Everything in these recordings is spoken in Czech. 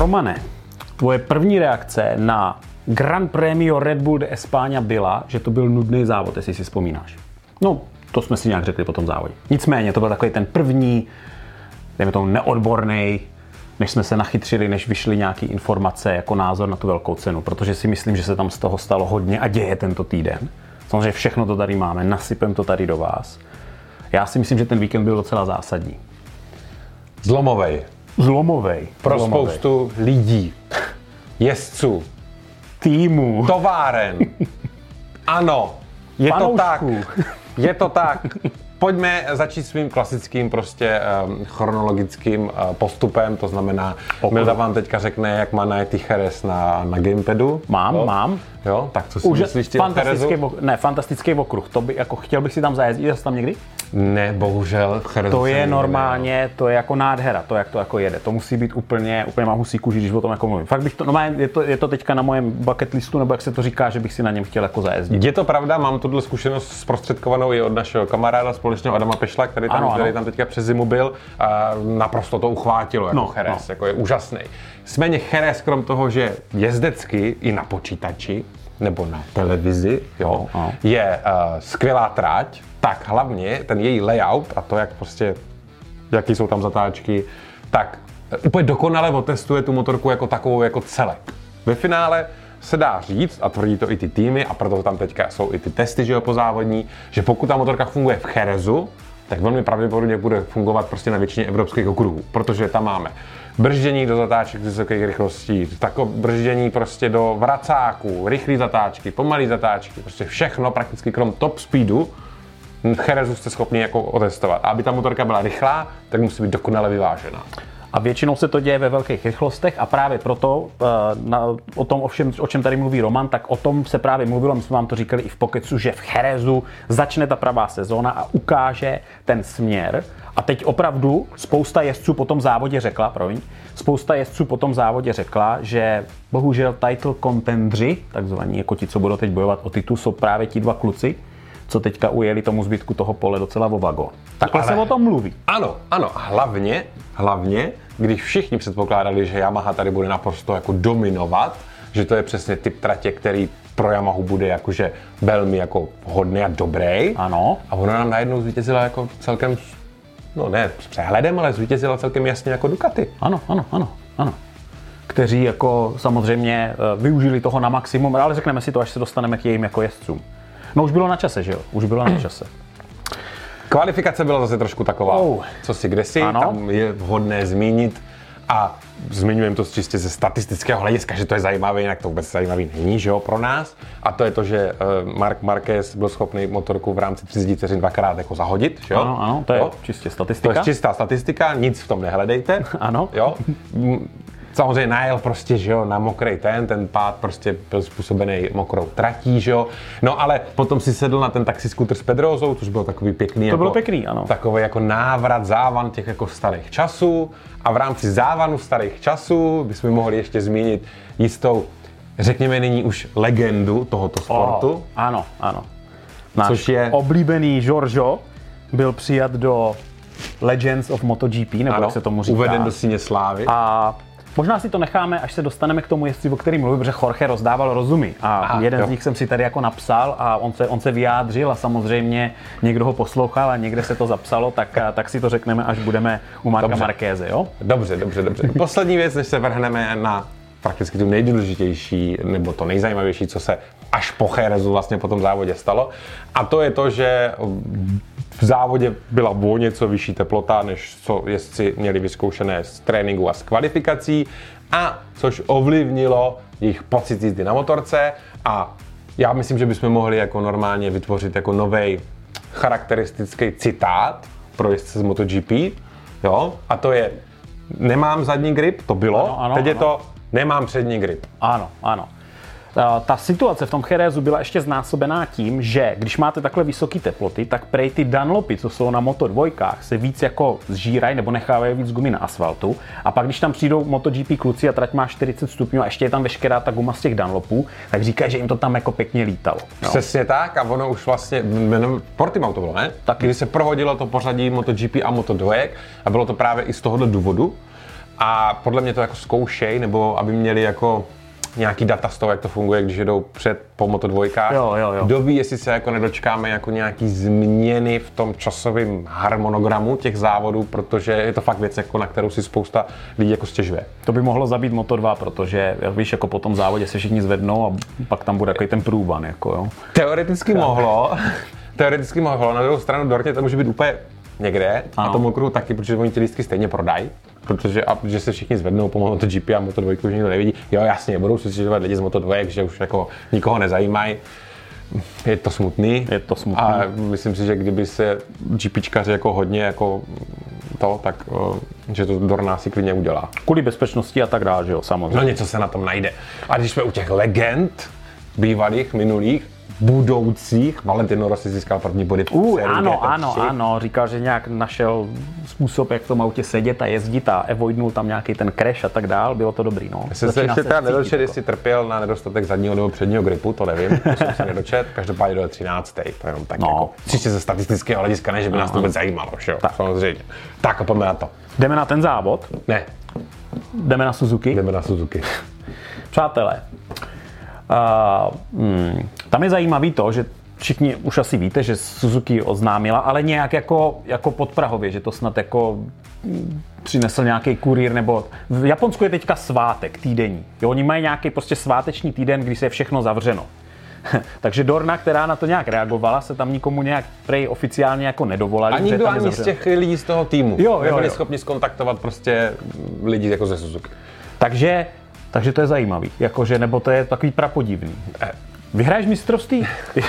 Romane, tvoje první reakce na Grand Premio Red Bull de España byla, že to byl nudný závod, jestli si vzpomínáš. No, to jsme si nějak řekli po tom závodě. Nicméně, to byl takový ten první, dejme tomu neodborný, než jsme se nachytřili, než vyšly nějaké informace jako názor na tu velkou cenu, protože si myslím, že se tam z toho stalo hodně a děje tento týden. Samozřejmě všechno to tady máme, nasypem to tady do vás. Já si myslím, že ten víkend byl docela zásadní. Zlomovej. Zlomovej. Pro Zlomovej. spoustu lidí, jezdců, týmu. továren. Ano, je to tak. Je to tak. Pojďme začít svým klasickým prostě um, chronologickým uh, postupem, to znamená. Milda vám teďka řekne, jak má najít Cheres na, na gamepadu. Mám, jo? mám. Jo, tak co si Už myslíš ty o fantastický, ok- ne, fantastický okruh. To by, jako, chtěl bych si tam zajezdit, jsi tam někdy? Ne, bohužel, To je normálně, to je jako nádhera, to jak to jako jede. To musí být úplně, úplně mám husí kůži, když o tom jako mluvím. Fakt bych to, no je to, je to teďka na mojem bucket listu, nebo jak se to říká, že bych si na něm chtěl jako zajezdit. Je to pravda, mám tuhle zkušenost zprostředkovanou i od našeho kamaráda společného Adama Pešla, který tam, Ano, ano. který tam teďka přes zimu byl. A naprosto to uchvátilo jako No, no, Cheres, no. jako je úžasný. Nicméně Cheres, krom toho, že jezdecky i na počítači nebo na televizi, jo, Ano. je uh, skvělá trať, tak hlavně ten její layout a to, jak prostě, jaký jsou tam zatáčky, tak eh, úplně dokonale otestuje tu motorku jako takovou, jako celek. Ve finále se dá říct, a tvrdí to i ty týmy, a proto tam teďka jsou i ty testy, že jo, pozávodní, že pokud ta motorka funguje v Cherezu, tak velmi pravděpodobně bude fungovat prostě na většině evropských okruhů, protože tam máme brždění do zatáček z vysokých rychlostí, tako brždění prostě do vracáků, rychlé zatáčky, pomalé zatáčky, prostě všechno prakticky krom top speedu v Cherezu jste schopni jako otestovat. A aby ta motorka byla rychlá, tak musí být dokonale vyvážená. A většinou se to děje ve velkých rychlostech a právě proto eh, na, o tom, o, všem, o čem tady mluví Roman, tak o tom se právě mluvilo, my jsme vám to říkali i v Pokecu, že v Cherezu začne ta pravá sezóna a ukáže ten směr. A teď opravdu spousta jezdců po tom závodě řekla, promiň, spousta jezdců po tom závodě řekla, že bohužel title contendři, takzvaní jako ti, co budou teď bojovat o titul, jsou právě ti dva kluci, co teďka ujeli tomu zbytku toho pole docela o vago. Takhle Ale- se o tom mluví. Ano, ano, hlavně, hlavně, když všichni předpokládali, že Yamaha tady bude naprosto jako dominovat, že to je přesně typ tratě, který pro Yamahu bude jakože velmi jako hodný a dobrý. Ano. A ona nám najednou zvítězila jako celkem, no ne s přehledem, ale zvítězila celkem jasně jako Ducati. Ano, ano, ano, ano. Kteří jako samozřejmě eh, využili toho na maximum, ale řekneme si to, až se dostaneme k jejím jako jezdcům. No už bylo na čase, že jo? Už bylo na čase. Kvalifikace byla zase trošku taková, Oh. co si kde si, Ano. tam je vhodné zmínit a zmiňujeme to čistě ze statistického hlediska, že to je zajímavé, jinak to vůbec zajímavý není, že jo, pro nás. A to je to, že eh, Mark Marquez byl schopný motorku v rámci 30 vteřin dvakrát jako zahodit, že jo? Ano, ano, to je Jo? čistě To je statistika. čistá statistika, nic v tom nehledejte. Ano. Jo? Samozřejmě najel prostě, že jo, na mokrý ten, ten pád prostě byl způsobený mokrou tratí, že jo. No ale potom si sedl na ten taxiskuter s Pedrozou, což bylo takový pěkný. jako, bylo pěkný, ano. Takový jako návrat, závan těch jako starých časů. A v rámci závanu starých časů bychom mohli ještě zmínit jistou, řekněme nyní už legendu tohoto sportu. Oh, ano, ano. Náš Což je- oblíbený Giorgio byl přijat do Legends of MotoGP, nebo jak se tomu říká. uveden do síně slávy. A možná si to necháme, až se dostaneme k tomu jezdci, o kterým mluvím, protože Jorge rozdával rozumy. A Aha, jeden jo. z nich jsem si tady jako napsal a on se, on se vyjádřil a samozřejmě někdo ho poslouchal a někde se to zapsalo, tak, tak si to řekneme, až budeme u Marka Dobře. Markéze, jo? Dobře, dobře, dobře. Poslední věc, než se vrhneme na prakticky tu nejdůležitější, nebo to nejzajímavější, co se až po Cherezu vlastně po tom závodě stalo. A to je to, že v závodě byla o něco vyšší teplota, než co jezdci měli vyzkoušené z tréninku a z kvalifikací, a což ovlivnilo jejich pocit jízdy na motorce a já myslím, že bychom mohli jako normálně vytvořit jako nový charakteristický citát pro jezdce z MotoGP, jo, a to je nemám zadní grip, to bylo, Ano, ano, teď je ano. to nemám přední grip. Ano, ano. Ta- Ta situace v tom Cherezu byla ještě znásobená tím, že když máte takhle vysoké teploty, tak prej ty Dunlopy, co jsou na Moto dvojkách, se víc jako zžírají nebo nechávají víc gumy na asfaltu. A pak, když tam přijdou MotoGP kluci a trať má 40 stupňů a ještě je tam veškerá ta guma z těch Dunlopů, tak říkají, že jim to tam jako pěkně lítalo. Jo. Přesně tak a ono už vlastně, Portimao to bylo, ne? Taky. Kdy se prohodilo to pořadí MotoGP a Moto2 a bylo to právě i z tohohle důvodu. A podle mě to jako zkoušej, nebo aby měli jako nějaký data z toho, jak to funguje, když jedou před po Moto dvojkách. Jo, jo, jo. Kdo ví, jestli se jako nedočkáme jako nějaký změny v tom časovém harmonogramu těch závodů, protože je to fakt věc, jako na kterou si spousta lidí jako stěžuje. To by mohlo zabít Moto2, protože jak víš, jako po tom závodě se všichni zvednou a pak tam bude takový ten průvan, jako jo. Teoreticky mohlo, teoreticky mohlo, na druhou stranu Dortě to může být úplně někde a Ano. tomu okruhu taky, protože oni ty lístky stejně prodají. Protože, a že se všichni zvednou po MotoGP a Moto2 už nikdo nevidí. Jo, jasně, budou se stěžovat lidi z Moto2, že už jako nikoho nezajímají. Je to smutný. Je to smutný. A myslím si, že kdyby se GPčkaři jako hodně jako to, tak eh, že to Dorna si klidně udělá. Kvůli bezpečnosti a tak dále, že jo, No samozřejmě. něco se na tom najde. A když jsme u těch legend, bývalých, minulých, budoucích, Valentino Rossi získal první body v Uh, ano, GT3. ano, ano, říkal, že nějak našel způsob, jak v tom autě sedět a jezdit a avoidnul tam nějaký ten crash a tak dál, bylo to dobrý, no. Já jsem se ještě teda nedočet, jako. jestli trpěl na nedostatek zadního nebo předního gripu, to nevím, to jsem se nedočet. Každopádně do 13. To jenom tak No. jako, čistě ze statistického hlediska, ne, že by nás to vůbec zajímalo, že jo, Tak. samozřejmě. Tak a pojďme na to. Jdeme na ten závod, Ne, jdeme na Suzuki. jdeme na Suzuki. Přátelé, uh, hmm, tam je zajímavý to, že všichni už asi víte, že Suzuki oznámila, ale nějak jako, jako podprahově, že to snad jako mm, přinesl nějaký kurýr, nebo v Japonsku je teďka svátek týdenní. Jo, oni mají nějaký prostě sváteční týden, kdy se je všechno zavřeno. Takže Dorna, která na to nějak reagovala, se tam nikomu nějak prej oficiálně jako nedovolali. A nikdo ani z těch lidí z toho týmu Jo, jo, nebyli jo. schopni skontaktovat prostě lidi jako ze Suzuki. Takže, takže to je zajímavý, jakože, nebo to je takový prapodivný. Eh. Vyhraješ mistrovství?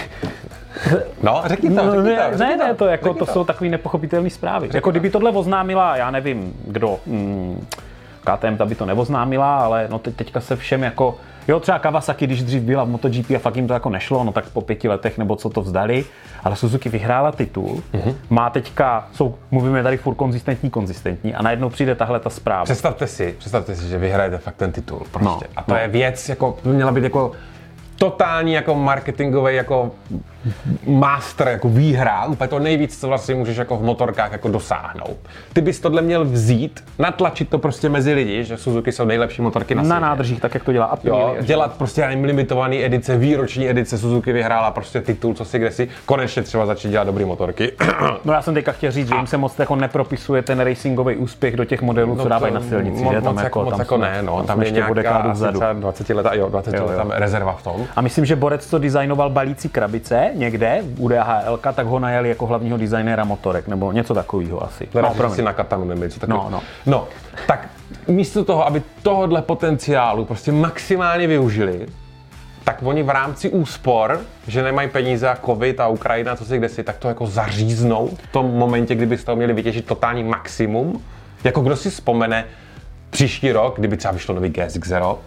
No, řekni to, No, řekni ne, to, řekni ne, ne, to, jako, řekni to jsou takové nepochopitelné zprávy. jako to. kdyby tohle oznámila, já nevím, kdo, mm, KTM ta by to neoznámila, ale no teď, teďka se všem jako, jo třeba Kawasaki, když dřív byla v MotoGP a fakt jim to jako nešlo, no tak po pěti letech nebo co to vzdali, ale Suzuki vyhrála titul, Mhm. má teďka, jsou, mluvíme tady furt konzistentní, konzistentní a najednou přijde tahle ta zpráva. Představte si, představte si, že vyhrajete fakt ten titul. Prostě. No, a to no. je věc, jako, měla být jako totální jako marketingový jako master, jako výhra, úplně to nejvíc, co vlastně můžeš jako v motorkách jako dosáhnout. Ty bys tohle měl vzít, natlačit to prostě mezi lidi, že Suzuki jsou nejlepší motorky na na světě. nádržích, tak jak to dělá Aprilia. Jo, dělat prostě nevím, limitovaný edice, výroční edice, Suzuki vyhrála prostě titul, co si kde si, konečně třeba začít dělat dobrý motorky. No já jsem teďka chtěl říct, že jim se moc jako nepropisuje ten racingový úspěch do těch modelů, co dávají na silnici, moc, že? Tam moc jako, moc tam jako ne, no, tam, tam, je nějaká dekádu asi vzadu. třeba 20 letá, jo, 20 Jo, let jo. tam rezerva v tom. A myslím, že Borec, co designoval balící krabice někde u DHL, tak ho najali jako hlavního designéra motorek, nebo něco takového asi. No, No, si na katanu nebo něco No, takového. no. no, tak místo toho, aby tohohle potenciálu prostě maximálně využili, tak oni v rámci úspor, že nemají peníze a covid a Ukrajina, co si kde si, tak to jako zaříznou v tom momentě, kdyby z toho měli vytěžit totální maximum. Jako kdo si vzpomene příští rok, kdyby třeba vyšlo nový GSX Zero,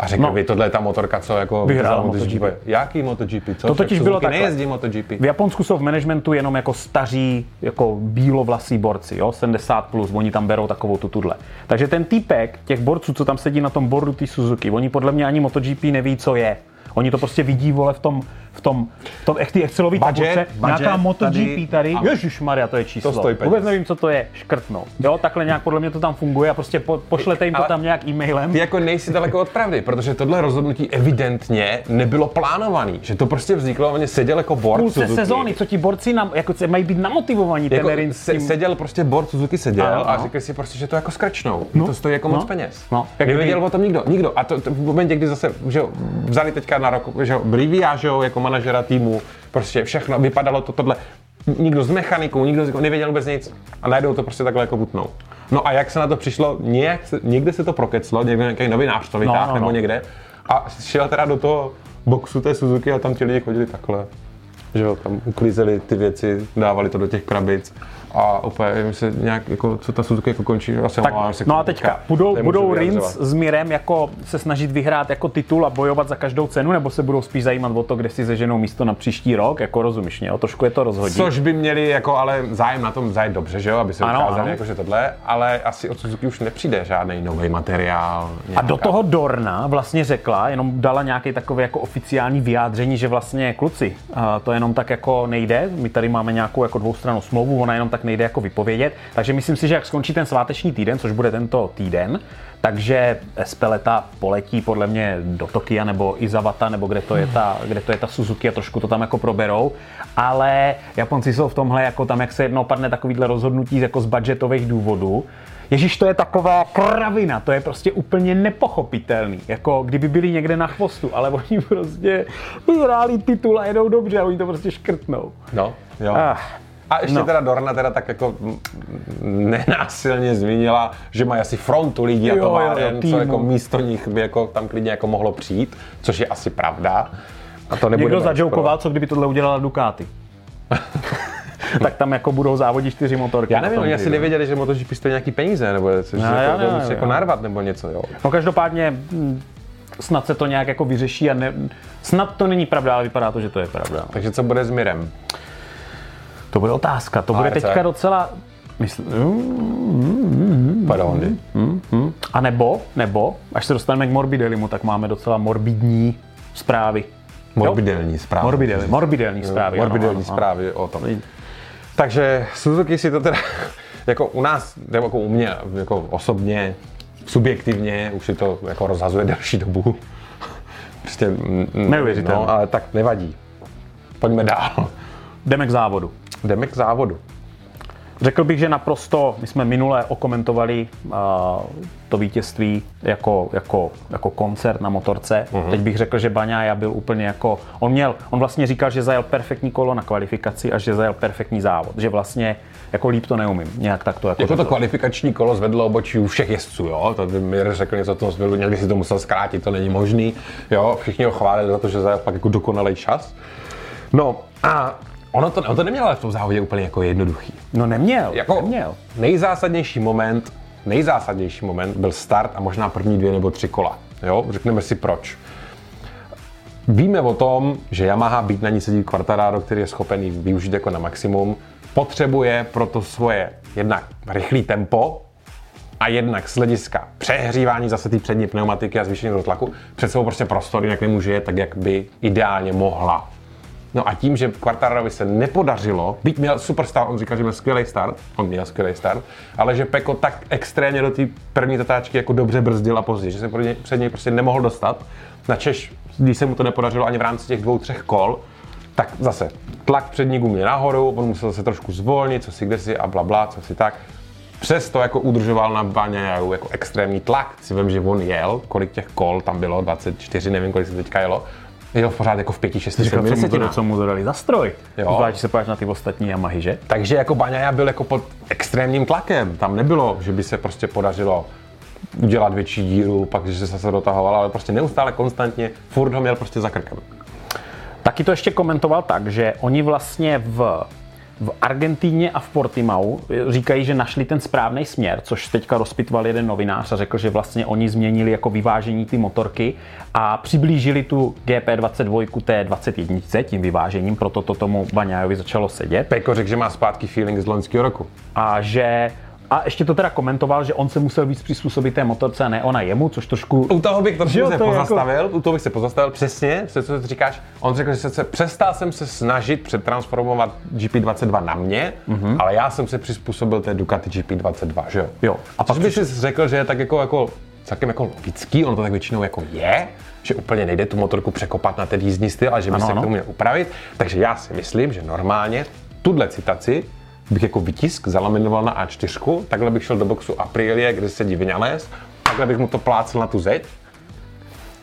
a řekl No. by, tohle je ta motorka, co jako Vyhrála vyhrála MotoGP. Jaký MotoGP? Co? To totiž bylo takhle. nejezdí MotoGP. V Japonsku jsou v managementu jenom jako staří, jako bílovlasí borci, jo, 70 plus, oni tam berou takovou tu tudle. Takže ten týpek těch borců, co tam sedí na tom bordu té Suzuki, oni podle mě ani MotoGP neví, co je. Oni to prostě vidí, vole, v tom, v tom, v tom jak ty Excelový tabulce, nějaká MotoGP tady- tady. Ježíš Maria, to je číslo. To stojí peněz. Vůbec nevím, co to je, škrtnout. Jo, takhle nějak podle mě to tam funguje a prostě po, pošlete jim to tam nějak e-mailem. Ty jako nejsi daleko od pravdy, protože tohle rozhodnutí evidentně nebylo plánovaný, že to prostě vzniklo, oni seděl jako board půlce Suzuki. sezóny, co ti borci nám, jako se mají být namotivovaní, Jako ten se, seděl prostě board Suzuki seděl Ano, a ano. řekl si prostě, že to jako skrčnou. No, to stojí jako moc no, peněz. no. Jak Nevěděl o tom nikdo, nikdo. A to, to, v momentě, kdy zase že jo, vzali teďka na rok, že Brivia, že jako manažera týmu, prostě všechno, vypadalo to tohle. Nikdo z mechanikou, nikdo z, nevěděl vůbec nic. A najednou to prostě takhle jako butnou. No a jak se na to přišlo, nějak, někde se to prokeclo, někde nějaký novinář to vytáhl no, nebo no. někde. A šel teda do toho boxu té Suzuki a tam ti lidi chodili takhle. Že jo, tam uklízeli ty věci, dávali to do těch krabic a úplně, jim se nějak, jako, co ta Suzuki jako končí, asi Tak, se no a tomu, teďka, budou, budou. Rins s Mirem jako se snažit vyhrát jako titul a bojovat za každou cenu, nebo se budou spíš zajímat o to, kde si seženou místo na příští rok, jako rozumíš mě, jo? trošku je to rozhodí. Což by měli jako ale zájem na tom zajet dobře, že jo, aby se Ano, ukázali ano. jako, že tohle, ale asi od Suzuki už nepřijde žádný nový materiál. A do toho Dorna vlastně řekla, jenom dala nějaký takový jako oficiální vyjádření, že vlastně kluci, to jenom tak jako nejde, my tady máme nějakou jako dvoustranou smlouvu, ona jenom tak tak nejde jako vypovědět. Takže myslím si, že jak skončí ten sváteční týden, což bude tento týden, takže Speleta poletí podle mě do Tokia nebo Izavata, nebo kde to je ta, kde to je ta Suzuki a trošku to tam jako proberou. Ale Japonci jsou v tomhle, jako tam, jak se jednou padne takovýhle rozhodnutí jako z budgetových důvodů, Ježíš, to je taková kravina, to je prostě úplně nepochopitelný. Jako kdyby byli někde na chvostu, ale oni prostě vyhráli titul a jedou dobře a oni to prostě škrtnou. No, jo. Ah. A ještě No. teda Dorna teda tak jako nenásilně zmínila, že mají asi frontu lidí a továren, co jako místo nich by jako tam klidně jako mohlo přijít, což je asi pravda. A to Někdo zadžoukoval, co kdyby tohle udělala Ducati. tak tam jako budou závodit čtyři motorky. Já nevím, oni asi nevěděli, že MotoGP stojí nějaký peníze, nebo což No, no, já jako, nevím, musí jako jo. narvat nebo něco, jo. No každopádně hm, snad se to nějak jako vyřeší a ne, snad to není pravda, ale vypadá to, že to je pravda. Takže co bude s Mirem? To bude otázka, to bude teďka docela... Mysl... Pada Hondy. A nebo, nebo, až se dostaneme k Morbidelimu, tak máme docela morbidní zprávy. Morbidelní zprávy. Morbidelní, morbidelní zprávy. Morbidelní ano, ano. zprávy o tom. Takže Suzuki si to teda, jako u nás, nebo jako u mě, jako osobně, subjektivně, už si to jako rozhazuje delší dobu. Prostě, mm, mm, Neuvěřitelné. No, ale tak nevadí. Pojďme dál. Jdeme k závodu. Jdeme k závodu. Řekl bych, že naprosto, my jsme minule okomentovali uh, to vítězství jako, jako, jako koncert na motorce. Uh-huh. Teď bych řekl, že Baňája byl úplně jako, on měl, on vlastně říkal, že zajel perfektní kolo na kvalifikaci a že zajel perfektní závod. Že vlastně jako líp to neumím, nějak tak to jako, Jako to kvalifikační kolo zvedlo obočí u všech jezdců, jo? To by Mir řekl něco o tom zbylu, někdy si to musel zkrátit, to není možný, jo? Všichni ho chválili za to, že zajel fakt jako dokonalý čas. No a ono to, on to nemělo ale v tom závodě úplně jako jednoduchý. No neměl, Jako neměl. nejzásadnější moment, nejzásadnější moment byl start a možná první dvě nebo tři kola. Jo? Řekneme si proč. Víme o tom, že Yamaha, být na ní sedí Quartararo, který je schopený využít jako na maximum, potřebuje proto svoje jednak rychlý tempo a jednak z hlediska přehřívání zase té přední pneumatiky a zvýšení tlaku před sebou prostě prostor, jinak nemůže jet tak, jak by ideálně mohla. No a tím, že Quartararovi se nepodařilo, byť měl super start, on říkal, že měl skvělý start, on měl skvělý start, ale že Peko tak extrémně do té první zatáčky jako dobře brzdil a později, že se něj, před něj prostě nemohl dostat. Na Češ, když se mu to nepodařilo ani v rámci těch dvou, třech kol, tak zase tlak přední gumě nahoru, on musel se trošku zvolnit, co si kde si a bla, bla co si tak. Přesto jako udržoval na Baňajau jako extrémní tlak. Si vím, že on jel, kolik těch kol tam bylo, 24, nevím, kolik se teďka jelo. Jel pořád jako v 5, 6, Říkal, 7 co mu, to, co mu to dali za stroj. Jo. Zvlášť, se podíváš na ty ostatní Yamahy, že? Takže jako Baňaja byl jako pod extrémním tlakem. Tam nebylo, že by se prostě podařilo udělat větší díru, pak že se zase dotahoval, ale prostě neustále konstantně, furt ho měl prostě za krkem. Taky to ještě komentoval tak, že oni vlastně v, v Argentíně a v Portimau říkají, že našli ten správný směr, což teďka rozpitval jeden novinář a řekl, že vlastně oni změnili jako vyvážení ty motorky a přiblížili tu GP22 té 21 tím vyvážením, proto to tomu Baňajovi začalo sedět Peko řekl, že má zpátky feeling z loňského roku. a že a ještě to teda komentoval, že on se musel víc přizpůsobit té motorce a ne ona jemu, což trošku U toho bych trošku se to je pozastavil, u toho bych se pozastavil, přesně, přesně co říkáš. On řekl, že se, se přestal jsem se snažit přetransformovat GP22 na mě, mm-hmm. ale já jsem se přizpůsobil té Ducati GP22, že jo? Jo. A pak by si řekl, že je tak jako, jako celkem jako logický, on to tak většinou jako je, že úplně nejde tu motorku překopat na ten jízdní styl, ale že by Ano, se ano. k tomu měl upravit. Takže já si myslím, že normálně tuhle citaci bych jako vytisk zalaminoval na A4, takhle bych šel do boxu Aprilie, kde sedí Vinales, takhle bych mu to plácel na tu zeď,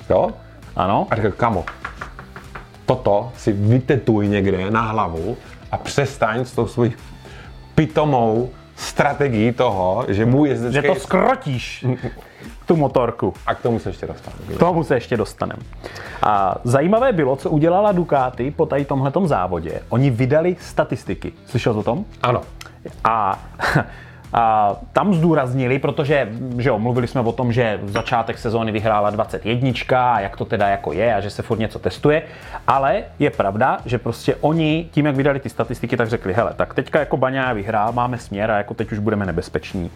jo, ano, a řekl, kamo, toto si vytetuj někde na hlavu a přestaň s tou svojí pitomou strategií toho, že můj jezdecký... že to skrotíš tu motorku. A k tomu se ještě dostanu. K tomu se ještě dostaneme. A zajímavé bylo, co udělala Ducati po tady tomhletom závodě. Oni vydali statistiky. Slyšel jsi o tom? Ano. A, a tam zdůraznili, protože že jo, mluvili jsme o tom, že v začátek sezóny vyhrála 21 a jak to teda jako je a že se furt něco testuje, ale je pravda, že prostě oni tím, jak vydali ty statistiky, tak řekli, hele, tak teďka jako Baňa vyhrál, máme směr a jako teď už budeme nebezpeční.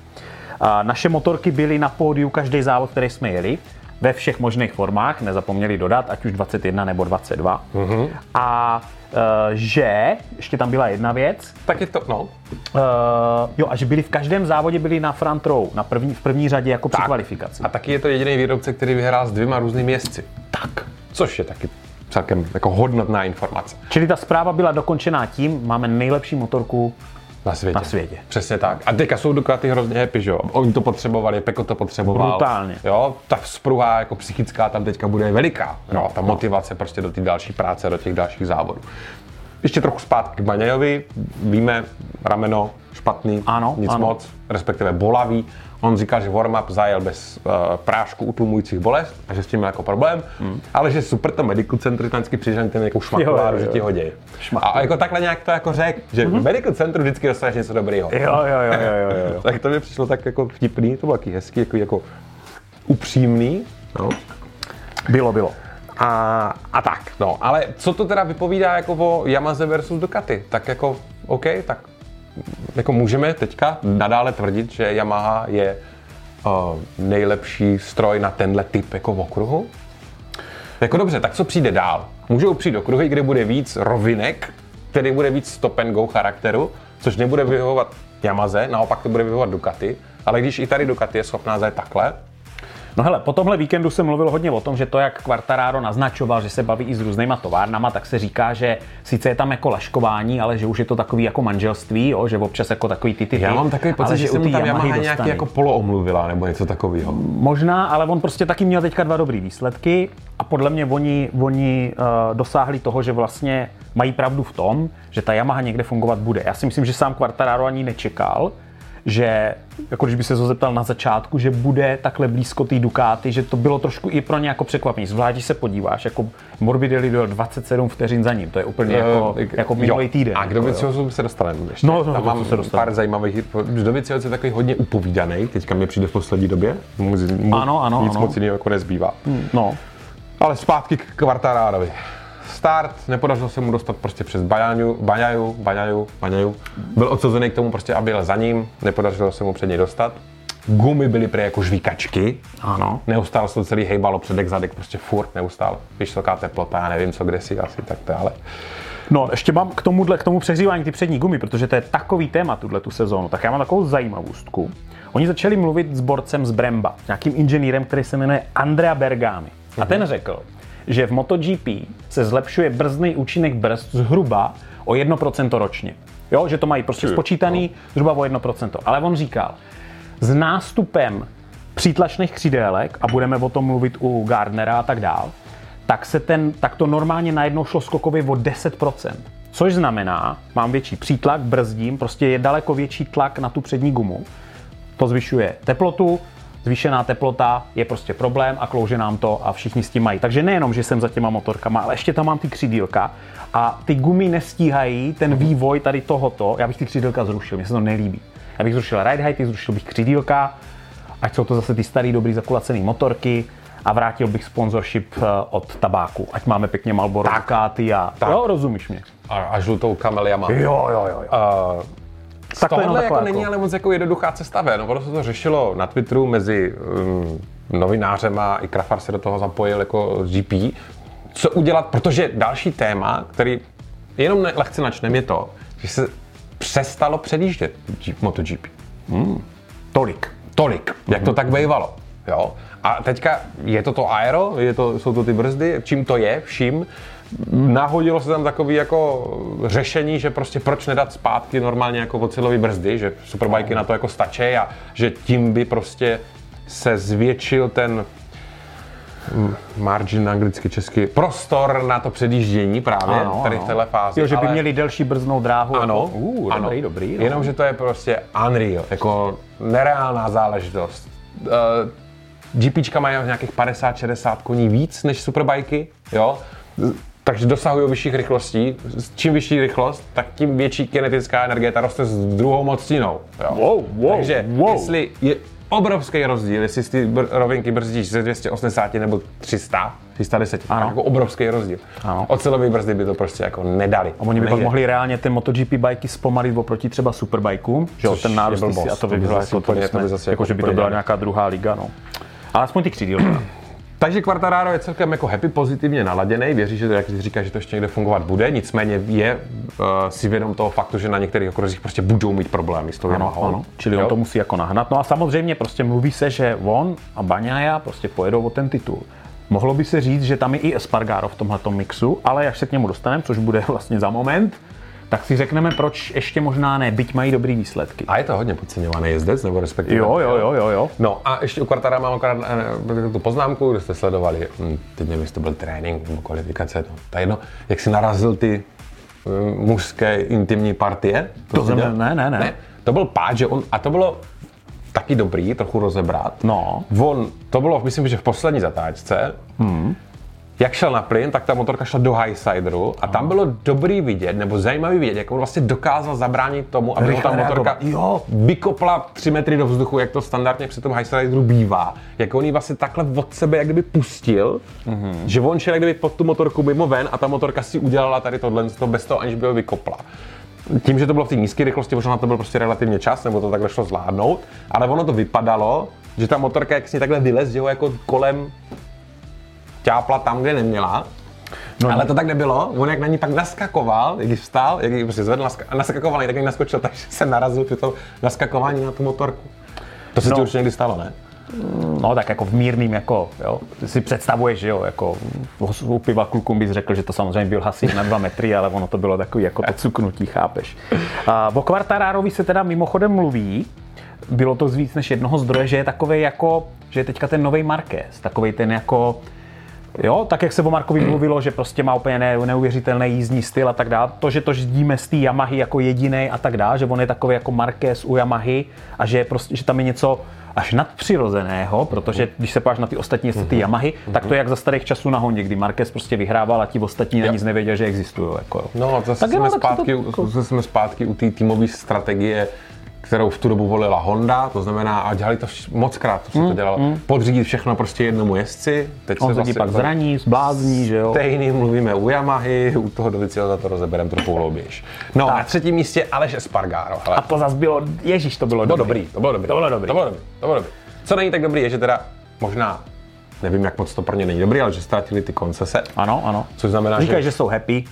Naše motorky byly na pódiu každý závod, který jsme jeli ve všech možných formách, nezapomněli dodat, ať už 21 nebo 22. Mm-hmm. A uh, že, ještě tam byla jedna věc, Tak je to, no. uh, jo, a že byli v každém závodě byli na front row, na první, v první řadě jako při kvalifikaci. A taky je to jediný výrobce, který vyhrál s dvěma různými jezdci. tak. Což je taky celkem jako hodnotná informace Čili ta zpráva byla dokončená tím, máme nejlepší motorku na světě. Na světě. Přesně tak. A teďka jsou Ducati hrozně happy, že jo. Oni to potřebovali, Peko to potřeboval. Brutálně. Jo, ta spruha jako psychická tam teďka bude veliká. No, ta motivace prostě do té další práce, do těch dalších závodů. Ještě trochu zpátky k Baňajovi. Víme, rameno špatný, Ano, nic ano. moc, respektive bolavý. On říkal, že warm-up zajel bez uh, prášku utlumujících bolest a že s tím měl jako problém, hmm. ale že super to medical center tam vždycky přijde ten jako šmakoláru, Jo, jo, že ti ho děje. A jako takhle nějak to jako řek, že v medical centru vždycky dostaneš něco dobrýho. Jo, jo, jo, jo, jo, jo. Tak to mi přišlo tak jako vtipný, to bylo taky hezký, jako, jako upřímný. No. Bylo, bylo. A, a tak, no, ale co to teda vypovídá jako o Yamaze versus Ducati? Tak jako, OK, tak jako můžeme teďka nadále tvrdit, že Yamaha je uh, nejlepší stroj na tenhle typ jako okruhu? Jako dobře, tak co přijde dál? Můžou přijít okruhy, kde bude víc rovinek, který bude víc stop and go charakteru, což nebude vyhovovat Yamaze, naopak to bude vyhovovat Ducati, ale když i tady Ducati je schopná zajet takhle, No hele, po tomhle víkendu se mluvilo hodně o tom, že to, jak Quartararo naznačoval, že se baví i s různýma továrnama, tak se říká, že sice je tam jako laškování, ale že už je to takový jako manželství, jo, že občas jako takový ty ty. já mám takový pocit, že mu té tam Yamaha nějaký jako poloomluvila nebo něco takového. Možná, ale on prostě taky měl teďka dva dobrý výsledky a podle mě oni, oni uh, dosáhli toho, že vlastně mají pravdu v tom, že ta Yamaha někde fungovat bude. Já si myslím, že sám Quartararo ani nečekal, že, jako když by se to zeptal na začátku, že bude takhle blízko té Ducati, že to bylo trošku i pro ně jako překvapení. Zvlášť, když se podíváš, jako Morbidelli byl 27 vteřin za ním, to je úplně jako, Eh, jako minulý týden. A k jako. Doviciozu se dostaneme ještě. No, no, Tam mám se dostaneme. pár zajímavých, Dovicioz je takový hodně upovídaný, teďka mi přijde v poslední době. Mu, mu, Ano, ano, Nic ano. moc jiného jako nezbývá. No, Ale zpátky k Kvartarárovi. Start, nepodařilo se mu dostat prostě přes Baňaju, Baňaju, Baňaju, Baňaju. Byl odsazený k tomu prostě, aby jel za ním, nepodařilo se mu před něj dostat. Gumy byly prý jako žvíkačky. ano. Neustále se to celý hejbalo předek, zadek, prostě furt, neustále. Vysoká teplota, já nevím co, kde si asi, tak dále. No, ještě mám k tomuhle, k tomu přehřívání ty přední gumy, protože to je takový téma tuhle tu sezónu, tak já mám takovou zajímavostku. Oni začali mluvit s borcem z Bremba, nějakým inženýrem, který se jmenuje Andrea Bergami. A ten řekl, že v MotoGP se zlepšuje brzdný účinek brzd zhruba o 1% ročně. Jo, že to mají prostě spočítaný zhruba o 1%. Ale on říkal, s nástupem přítlačných křídélek, a budeme o tom mluvit u Gardnera a tak dál, tak, se ten, tak to normálně najednou šlo skokově o 10%. Což znamená, mám větší přítlak, brzdím, prostě je daleko větší tlak na tu přední gumu. To zvyšuje teplotu, zvýšená teplota je prostě problém a klouže nám to a všichni s tím mají. Takže nejenom, že jsem za těma motorkama, ale ještě tam mám ty křídílka a ty gumy nestíhají ten vývoj tady tohoto. Já bych ty křídílka zrušil, mně se to nelíbí. Já bych zrušil ride heighty, zrušil bych křídílka, ať jsou to zase ty starý, dobrý zakulacený motorky a vrátil bych sponsorship eh, od tabáku. Ať máme pěkně Marlboro, Ducati a... Tak. Jo, rozumíš mě. A, a žlutou kamel má. Jo, jo, jo. jo. Uh, Tak to je jenom tohohle jako taková není jako- ale moc jako jednoduchá cesta ven. No, ono se to řešilo na Twitteru mezi um, novinářema, i Krafar se do toho zapojil jako GP. Co udělat, protože další téma, který jenom ne, lehce načnem, je to, že se přestalo předjíždět MotoGP. Tolik. Tolik, jak to tak bývalo. Jo? A teďka je to to aero, je to, jsou to ty brzdy, čím to je, vším. Nahodilo se tam takový jako řešení, že prostě proč nedat zpátky normálně jako ocelový brzdy, že superbajky na to jako stačí a že tím by prostě se zvětšil ten margin anglicky, česky, prostor na to předjíždění právě Ano, tady ano. v téhle fázi. Jo, že by ale- měli delší brzdnou dráhu. ano, uh, ano. dobrý, dobrý. no. Jenomže to je prostě unreal, jako nereálná záležitost. Uh, GPčka mají nějakých 50-60 koní víc než superbajky, jo? Takže dosahují vyšších rychlostí. Čím vyšší rychlost, tak tím větší kinetická energie ta roste s druhou mocninou. Jo? Wow, wow, Takže wow. jestli je obrovský rozdíl, jestli ty br- rovinky brzdíš ze 280 nebo 300, 310, Ano. jako obrovský rozdíl. Ano. Ocelový brzdy by to prostě jako nedali. A oni by pak mohli reálně ty MotoGP bajky zpomalit oproti třeba superbajkům, že jo, ten nárůst a to by bylo jako, to by zase jako, jako že by to byla nějaká druhá liga, no. Ale aspoň ty křídílka. Takže Quartararo je celkem jako happy, pozitivně naladěný, věří, že jak jsi říká, že to ještě někde fungovat bude, nicméně je uh, si vědom toho faktu, že na některých okruzích prostě budou mít problémy s tou Ano, Yamahou. ano. Čili Jo? on to musí jako nahnat. No a samozřejmě prostě mluví se, že on a Baňaja prostě pojedou o ten titul. Mohlo by se říct, že tam je i Espargaro v tomhle mixu, ale až se k němu dostaneme, což bude vlastně za moment, tak si řekneme, proč ještě možná ne, byť mají dobrý výsledky. A je to hodně podceňovaný jezdec, nebo respektive? Jo, jo, jo, jo, jo. No a ještě u Quartara mám akorát eh, tu poznámku, kde jste sledovali, hm, teď nevím, jestli to byl trénink nebo kvalifikace, no, to je jedno, jak si narazil ty hm, mužské intimní partie. To jsem- viděl? ne, ne, ne. ne. To byl pád, že on, a to bylo taky dobrý, trochu rozebrat. No. On, to bylo, myslím, že v poslední zatáčce, hmm. Jak šel na plyn, tak ta motorka šla do highsideru a tam bylo dobrý vidět, nebo zajímavý vidět, jak on vlastně dokázal zabránit tomu, aby ho ta motorka. Jo. vykopla 3 metry do vzduchu, jak to standardně při tom highsideru bývá. Jak on ji vlastně takhle od sebe jak kdyby pustil, mm-hmm. že on šel jak kdyby pod tu motorku mimo ven a ta motorka si udělala tady tohle to bez toho, aniž by ho vykopla. Tím, že to bylo v té nízké rychlosti, možná na to byl prostě relativně čas, nebo to takhle šlo zvládnout, ale ono to vypadalo, že ta motorka jak s ní takhle vylez, že ho jako kolem ťápla tam, kde neměla. No, ale to tak nebylo. On jak na ní pak naskakoval, jak ji vstal, jak ji prostě zvedl a naskakoval, tak jak naskočil, takže se narazil při tom naskakování na tu motorku. To se No. ti určitě někdy stalo, ne? No tak jako v mírným, jako, jo, si představuješ, že jo, jako u piva klukům bys řekl, že to samozřejmě byl hasík na dva metry, ale ono to bylo takový jako to cuknutí, chápeš. A o Quartararovi se teda mimochodem mluví, bylo to z víc než jednoho zdroje, že je takový jako, že je teďka ten nový Marquez, takový ten jako, Jo, tak jak se o Markovi mluvilo, že prostě má úplně ne, neuvěřitelný jízdní styl a tak dále. To, že to vidíme z té Yamahy jako jediný a tak dále, že on je takový jako Marquez u Yamahy a že, je prostě, že tam je něco až nadpřirozeného, protože když se podíváš na ty ostatní jezdce ty Yamahy, tak to je jak za starých časů na Hondě, kdy Marquez prostě vyhrával a ti ostatní na nic nevěděli, že existují. Jako, jo. No, zase Tak jsme, jo, tak se to- zpátky, u- zase jsme zpátky u té týmové strategie, kterou v tu dobu volila Honda, to znamená, a dělali to vš- moc krát, to se to dělalo, podřídit všechno prostě jednomu jezdci. Teď Mm, On se ti pak zraní, zblázní, že jo. Stejný mluvíme u Yamahy, u toho Dovicioza to rozebereme trochu hloubějš. No, na třetím místě Aleš Espargaro. Hele. A to zase bylo, ježíš, to bylo To bylo dobrý. dobrý, to bylo dobrý. To bylo dobrý. To bylo dobrý, to bylo dobrý. Co není tak dobrý, je, že teda možná, nevím, jak moc to pro ně není dobrý, ale že ztratili ty koncese. Ano, ano. Což znamená, Říkají, že- že jsou happy,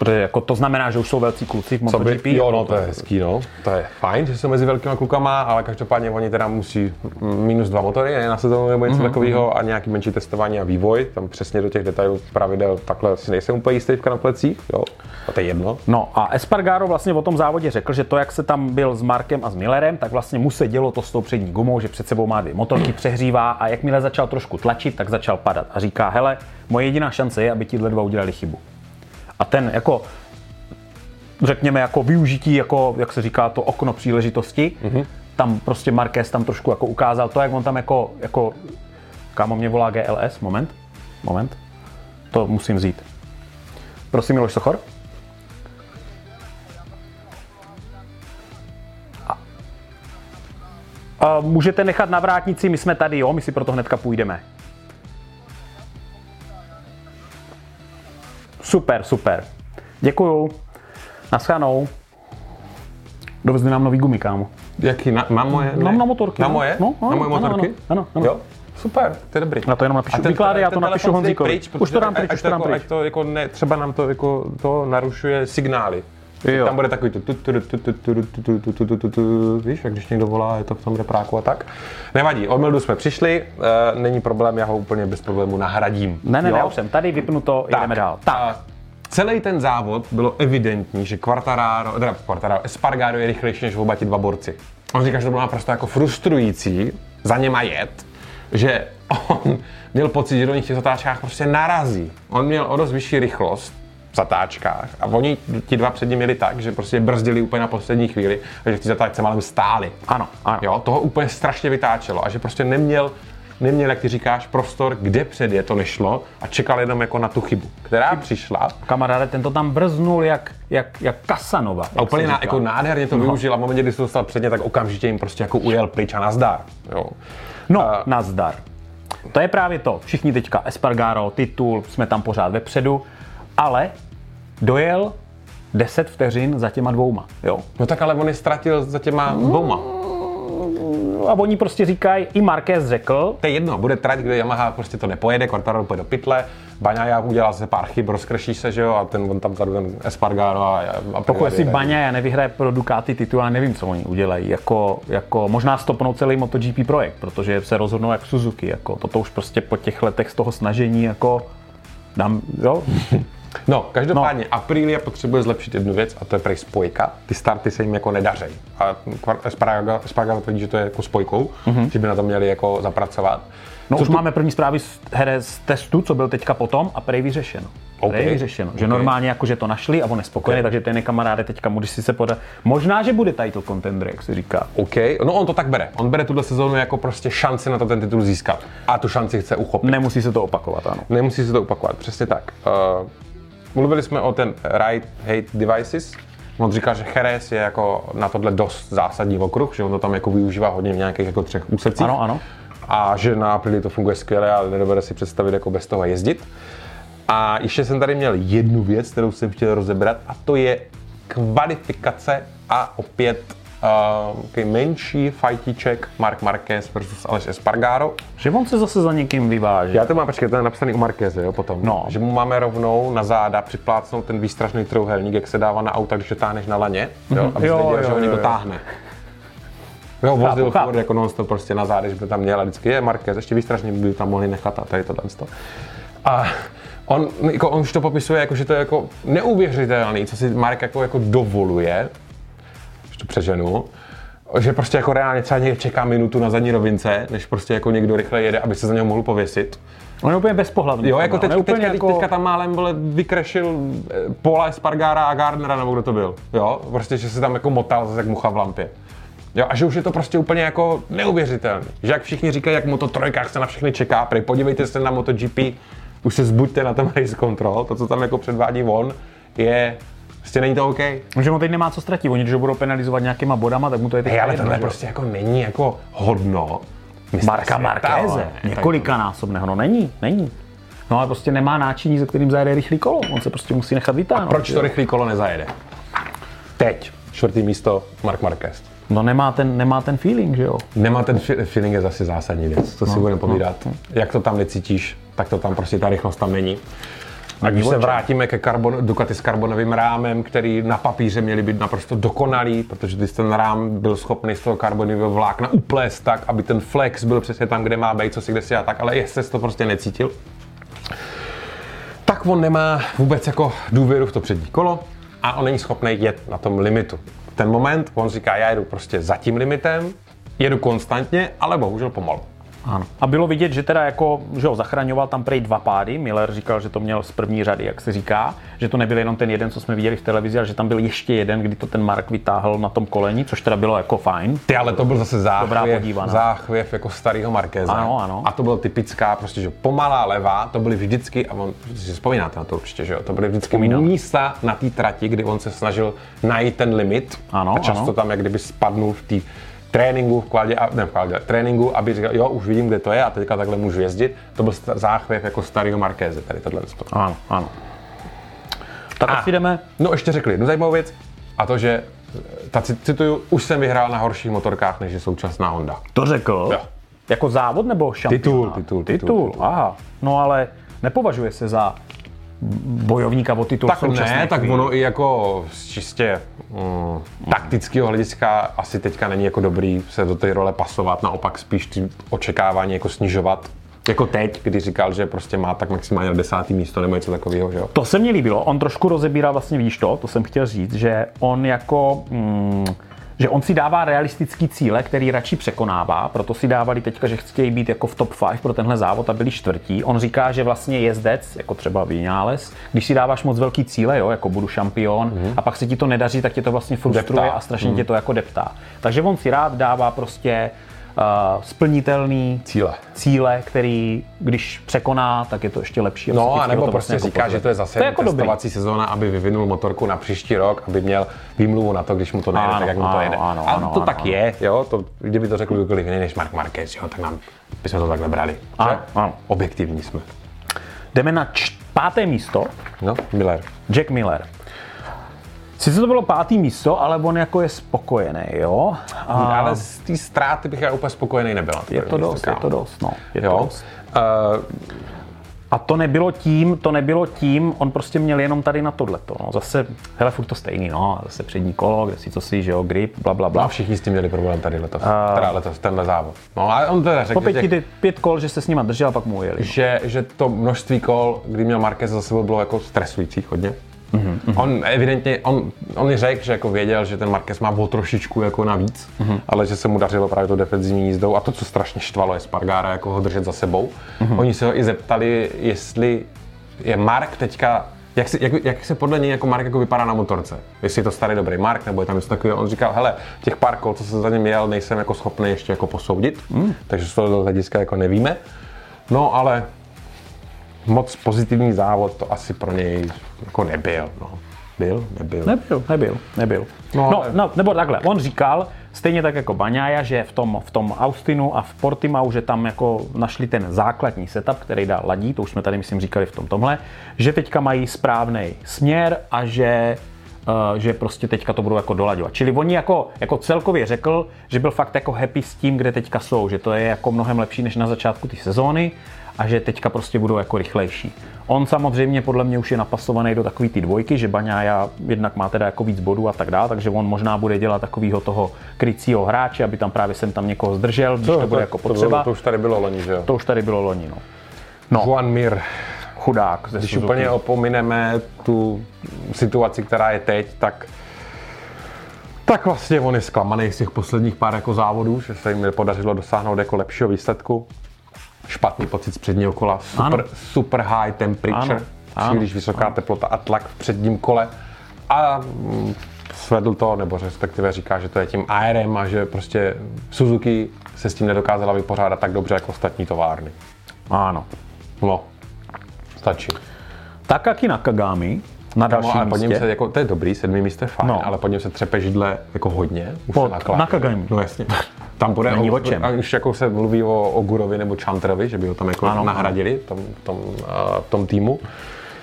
protože jako to znamená, že už jsou velcí kluci v Co by, MotoGP. jo, no to je hezký, no. To je fajn, že jsou mezi velkýma klukama, ale každopádně oni teda musí minus dva motory, ne, na sezónu nebo něco mm-hmm. takového a nějaký menší testování a vývoj. Tam přesně do těch detailů pravidel takhle si nejsem úplně jistý v plecích, jo. A to je jedno. No a Espargaro vlastně o tom závodě řekl, že to, jak se tam byl s Markem a s Millerem, tak vlastně mu se dělo to s tou přední gumou, že před sebou má dvě motorky, přehřívá a jakmile začal trošku tlačit, tak začal padat. A říká, hele, moje jediná šance je, aby ti dva udělali chybu. A ten jako řekněme, jako využití, jako, jak se říká, to okno příležitosti, mm-hmm. tam prostě Marquez tam trošku jako ukázal to, jak on tam jako, jako kámo mě volá GLS, moment, moment, to musím vzít. Prosím, Miloš Sochor. A můžete nechat na vrátnici, my jsme tady, jo, my si proto hnedka půjdeme. Super, super. Děkuju. Naschledanou. Dovezli nám nový gumy, kámo. Jaký, na, na moje? No, ne. na motorky, Na no. moje? No, na moje ano, motorky? ano, ano, ano. Jo? Super, to je dobrý. Já to jenom napíšu. A ten- Vykládej, já to napíšu Honzíkovi. Pryč, Už to dám pryč, už to dám pryč. Ať to jako ne, třeba nám to jako to narušuje signály. Jo. Tam bude takový tu, víš, jak když někdo volá, je to v tom repráku a tak. Nevadí, od Mildu jsme přišli, uh, není problém, já ho úplně bez problému nahradím. Ne, ne, já už jsem tady, vypnu to, tak. jdeme dál. Tak. Celý ten závod bylo evidentní, že Quartararo, teda Quartararo, Espargaro je rychlejší než oba ti dva borci. On říká, že to bylo naprosto jako frustrující, za něma jet, že on měl pocit, že do nich těch zatáčkách prostě narazí. On měl o dost vyšší rychlost, zatáčkách a oni ti dva před ním měli tak, že prostě brzdili úplně na poslední chvíli a že v té zatáčce malem stáli. ano, ano. Jo, toho úplně strašně vytáčelo a že prostě neměl, neměl, jak ty říkáš, prostor, kde předjet, to nešlo a čekal jenom jako na tu chybu, která přišla Kamaráde, ten to tam brznul jak, jak, jak Kasanova. a úplně ná, jako nádherně to využil a v momentě, kdy se dostal předně, tak okamžitě jim prostě jako ujel pryč a nazdar. Jo. No, A- nazdar. To je právě to. Všichni teďka Espargaro, titul, jsme tam pořád vepředu, ale dojel 10 vteřin za těma dvouma. Jo. No tak ale on je ztratil za těma dvouma. a oni prostě říkají, i Marquez řekl, To je jedno, bude trať, kde Yamaha prostě to nepojede, Quartararo pojede do pytle, Baňaja udělá se pár chyb, rozkrší se, že jo, a ten, on tam tady ten Espargaro a, a Pokud si Baňa nevyhraje pro Ducati titul, já nevím, co oni udělají. Jako, jako možná stopnou celý MotoGP projekt, protože se rozhodnou jak Suzuki. Jako, toto už prostě po těch letech z toho snažení jako dám, jo? No, každopádně no. Aprilia potřebuje zlepšit jednu věc a to je prej spojka. Ty starty se jim jako nedařej. A Espargaro tvrdí, že to je jako spojkou, mm-hmm. že by na to měli jako zapracovat. No Co už tu- máme první zprávy z Jerez z testu, co byl teďka potom a prej vyřešeno. OK. Prej vyřešeno. Že OK. normálně jako, že to našli a on je spokojený, OK. takže ten je kamaráde teďka můžeš si se podat. Možná, že bude title contender, jak se říká. OK, no on to tak bere. On bere tuhle sezónu jako prostě šanci na to ten titul získat. A tu šanci chce uchopit. Nemusí se to opakovat, ano. Nemusí se to opakovat, přesně tak. Uh, mluvili jsme o ten right hate devices. On říkal, že Jerez je jako na tohle dost zásadní okruh, že on to tam jako využívá hodně v nějakých jako třech úsecích. Ano, ano. A že na Aprilii to funguje skvěle a nedovede si představit jako bez toho jezdit. A ještě jsem tady měl jednu věc, kterou jsem chtěl rozebrat a to je kvalifikace a opět uh, menší fajtíček Mark Marquez versus Aleš Espargaro. Že on se zase za někým vyváží. Já to mám, počkej, to je napsaný u Markéze, jo, potom. No. Že mu máme rovnou na záda připlácnout ten výstražný trouhelník, jak se dává na auta, když to táhneš na laně, jo, aby Jo, jo, věděl, jo, že ho jo, někdo jo. táhne. Jo, vozil furt jako non prostě na zádech, že by tam měl a vždycky je Marquez, ještě výstražný by tam mohli nechat a tady to. A on, jako, on už to popisuje, jako, že to je jako neuvěřitelný, co si Mark jako, jako dovoluje, to přeženu, že prostě jako reálně třeba někde čeká minutu na zadní rovince, než prostě jako někdo rychle jede, aby se za něho mohl pověsit. On je úplně bezpohlavný. Jo, jako teď, teďka, jako... teďka tam málem vole, vykrešil eh, Paula Espargara a Gardnera, nebo kdo to byl. Jo, prostě, že se tam jako motal zase jak mucha v lampě. Jo, a že už je to prostě úplně jako neuvěřitelný. Že jak všichni říkají, jak Moto trojkách se na všechny čeká, prej podívejte se na MotoGP, už se zbuďte na ten race control, to, co tam jako předvádí on, je, prostě není to OK. Že on teď nemá co ztratit. Oni, když ho budou penalizovat nějakýma bodama, tak mu to je teď Hej, ale tohle že prostě jako není jako hodno. Marka Markéze, několikanásobného, no není, není. No ale prostě nemá náčiní, ze kterým zajede rychlý kolo. On se prostě musí nechat vytáhnout. Proč že to rychlý kolo nezajede? Teď. Čtvrtý místo, Mark Marquez. No nemá ten, nemá ten feeling, že jo? Nemá ten fi- feeling je zase zásadní věc, si No, budeme povídat. Jak to tam necítíš, tak to tam prostě ta rychlost tam není. A když se vrátíme ke karbon, Ducati s karbonovým rámem, který na papíře měli být naprosto dokonalý, protože jsi ten rám byl schopný z toho karbonového vlákna uplést tak, aby ten flex byl přesně tam, kde má být, co si kde si a tak, ale jestli to prostě necítil, tak on nemá vůbec jako důvěru v to přední kolo a on není schopný jet na tom limitu. Ten moment on říká, já jedu prostě za tím limitem, jedu konstantně, ale bohužel pomalu. Ano. A bylo vidět, že teda jako, že ho zachraňoval tam prej dva pády. Miller říkal, že to měl z první řady, jak se říká, že to nebyl jenom ten jeden, co jsme viděli v televizi, ale že tam byl ještě jeden, kdy to ten Mark vytáhl na tom koleni, což teda bylo jako fajn. Ty, ale to byl zase záchvěv, podívaná. záchvěv jako starého Markéza. Ano, ano. A to bylo typická, prostě, že pomalá levá, to byly vždycky, a on, si vzpomínáte na to určitě, že jo, to byly vždycky Vzpomínám. místa na té trati, kdy on se snažil najít ten limit. Ano, a často ano. tam jak kdyby spadnul v té tréninku, v kvaldě, a- ne v kvaldě, tréninku, aby říkal, jo, už vidím, kde to je a teďka takhle můžu jezdit. To byl záchvěv jako starého Markéze, tady tohle. Ano, ano. Tak A. asi jdeme. No, ještě řekli jednu zajímavou věc, a to, že, ta cit- cituju, už jsem vyhrál na horších motorkách, než je současná Honda. To řekl? Jo. Jako závod nebo šampionát? Titul, titul, titul, Titul, titul. aha. No ale nepovažuje se za bojovníka o titul Tak ne, tak chvíli. ono i jako z čistě mm, taktického hlediska asi teďka není jako dobrý se do té role pasovat, naopak spíš ty očekávání jako snižovat. Jako teď, kdy říkal, že prostě má tak maximálně desátý místo nebo něco takového, že jo? To se mně líbilo. On trošku rozebírá vlastně, víš to, to jsem chtěl říct, že on jako... Mm, že on si dává realistický cíle, který radši překonává, proto si dávali teďka, že chtějí být jako v top 5 pro tenhle závod a byli čtvrtí. On říká, že vlastně jezdec, jako třeba Vinales, když si dáváš moc velký cíle, jo, jako budu šampion, mm-hmm. a pak se ti to nedaří, tak tě to vlastně frustruje Deptá. a strašně mm. tě to jako deptá. Takže on si rád dává prostě splnitelný Cíle. cíle, který když překoná, tak je to ještě lepší. a No, a nebo to prostě jako říká, pozve. že to je zase to je jako dobrý. testovací sezóna, aby vyvinul motorku na příští rok, aby měl výmluvu na to, když mu to nejde, Ano, tak jak mu to ano, jede. ano, a ano, to ano, tak ano. je, jo, to, kdyby to řekl kdokoliv jiný než Mark Marquez, jo, tak nám bychom to takhle brali. Ano, ano. Objektivní jsme. Jdeme na č- páté místo. No, Miller. Jack Miller. Sice to bylo pátý místo, ale on jako je spokojený, jo? A... Ale z té ztráty bych já úplně spokojený nebyl. to Je to dost, je to dost, no. Je to Jo. dost. Uh, A to nebylo tím, to nebylo tím, on prostě měl jenom tady na tohleto. No. Zase, hele, furt to stejný, no. Zase přední kolo, kde si co si, že jo, grip, bla, bla, no a bla. všichni s tím měli problém tady letos. Uh, teda letos, tenhle závod. No a on teda Po řekl, pěti, že, ty pět kol, že se s nima držel a pak mu ujeli. že, že to množství kol, kdy měl Marquez za sebou, bylo jako stresujících hodně. Mm-hmm. On evidentně, on, on mi řekl, že jako věděl, že ten Marquez má o trošičku jako navíc, mm-hmm. ale že se mu dařilo právě to defenzivní jízdou. A to, co strašně štvalo, je Spargára jako ho držet za sebou. Mm-hmm. Oni se ho i zeptali, jestli je Mark teďka, jak, si, jak, jak se podle něj jako Mark jako vypadá na motorce. Jestli je to starý dobrý Mark, nebo je tam něco takového. On říkal, hele, těch pár kol, co se za ním jel, nejsem jako schopný ještě jako posoudit, mm. takže z toho hlediska jako nevíme. No ale moc pozitivní závod to asi pro něj jako nebyl. No. Byl? Nebyl. Nebyl, nebyl, nebyl. No, No, ale- no nebo takhle, on říkal, stejně tak jako Baňája, že v tom, v tom Austinu a v Portimau, že tam jako našli ten základní setup, který dá ladí, to už jsme tady myslím říkali v tom tomhle, že teďka mají správný směr a že eh, že prostě teďka to budou jako dolaďovat. Čili oni jako, jako celkově řekl, že byl fakt jako happy s tím, kde teďka jsou, že to je jako mnohem lepší než na začátku té sezóny a že teďka prostě budou jako rychlejší. On samozřejmě podle mě už je napasovaný do takové ty dvojky, že Baňája jednak má teda jako víc bodů a tak dále, takže on možná bude dělat takového toho krycího hráče, aby tam právě sem tam někoho zdržel, když to, bude jako to, potřeba. bylo, to už tady bylo loni, že jo? To už tady bylo loni, no. No, Juan Mir. chudák. Ze Když Suzuki. úplně opomineme tu situaci, která je teď, tak tak vlastně on je zklamaný z těch posledních pár jako závodů, že se jim nepodařilo dosáhnout jako lepšího výsledku. Špatný pocit z předního kola, super, Ano. super high temperature, Ano, ano, příliš vysoká teplota a tlak v předním kole. A mm, svedl to, nebo respektive říká, že to je tím aerem a že prostě Suzuki se s tím nedokázala vypořádat tak dobře jako ostatní továrny. Ano. No, stačí. Takaki Nakagami na No, dalším ale pod ním místě. se, jako, to je dobrý, sedmý místo je fajn, No. no. ale pod ním se třepe židle jako hodně. Už Pod. Nakagami. No jasně. Tam bude Není o čem. A už jako se mluví o Ogurovi nebo Chanterovi, že by ho tam jako Ano, nahradili v tom, tom, uh, tom týmu.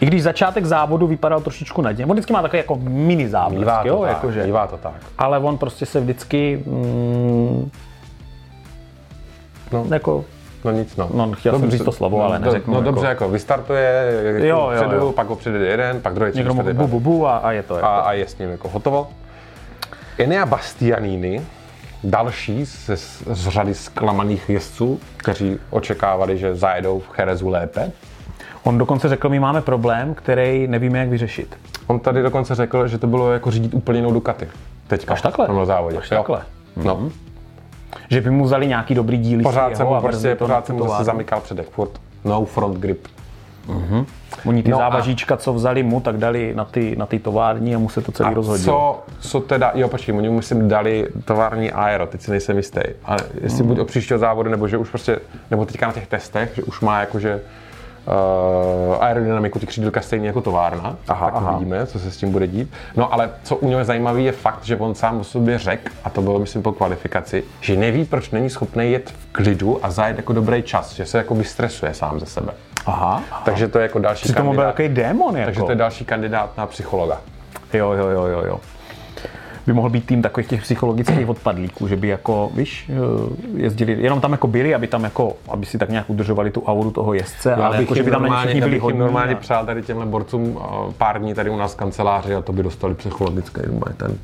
I když začátek závodu vypadal trošičku naděje. On vždycky má takový jako mini záblesk, Bývá to, jo, tak, jakože. bývá to tak. Ale on prostě se vždycky mm, No. jako No nic, no. No, chtěl jsem říct to slovo, ale no, neřeknu, No jako- dobře, jako vystartuje, jako Jo, jo, předu, jo. pak ho přijde jeden, pak druhý, někdo mu třetí, bu, bu, bu a, a je to. Jako. a, a je s ním jako hotovo. Enea Bastianini, další z, z řady zklamaných jezdců, kteří očekávali, že zajedou v Cherezu lépe. On dokonce řekl, my máme problém, který nevíme, jak vyřešit. On tady dokonce řekl, že to bylo jako řídit úplně jinou Ducati. Teďka. Až takhle? V tomhle závodě. Až Jo. takhle. No. Že by mu vzali nějaký dobrý díly Pořád jsem mu prostě, na pořád jsem mu zase zamykal předek. Furt no front grip. Oni ty No a- závažíčka, co vzali mu, tak dali na ty, na ty tovární a mu se to celý A rozhodilo. co, co teda, jo počkej, oni mu myslím dali tovární aero, teď si nejsem jistý. Ale jestli Hmm. buď o příštího závodu, nebo že už prostě, nebo teďka na těch testech, že už má jakože uh, aerodynamiku, ty křídlka stejně jako továrna, Aha, tak aha. uvidíme, co se s tím bude dít. No ale co u něho je zajímavé je fakt, že on sám o sobě řekl, a to bylo myslím po kvalifikaci, že neví, proč není schopný jet v klidu a zajet jako dobrý čas, že se jako vystresuje sám ze sebe. Aha. Takže to je jako další Přitom byl kandidát. takový démon, jako. Takže to je další kandidát na psychologa. Jo, jo, jo, jo, jo. By mohl být tým takových těch psychologických odpadlíků, že by jako, víš, eh, jezdili, jenom tam jako byli, aby tam jako, aby si tak nějak udržovali tu auru toho jezdce, Já ale jako, že by tam normálně, všichni já byli hodní. normálně a- přál tady těmhle borcům uh, pár dní tady u nás v kanceláři a to by dostali psychologický normálně ten.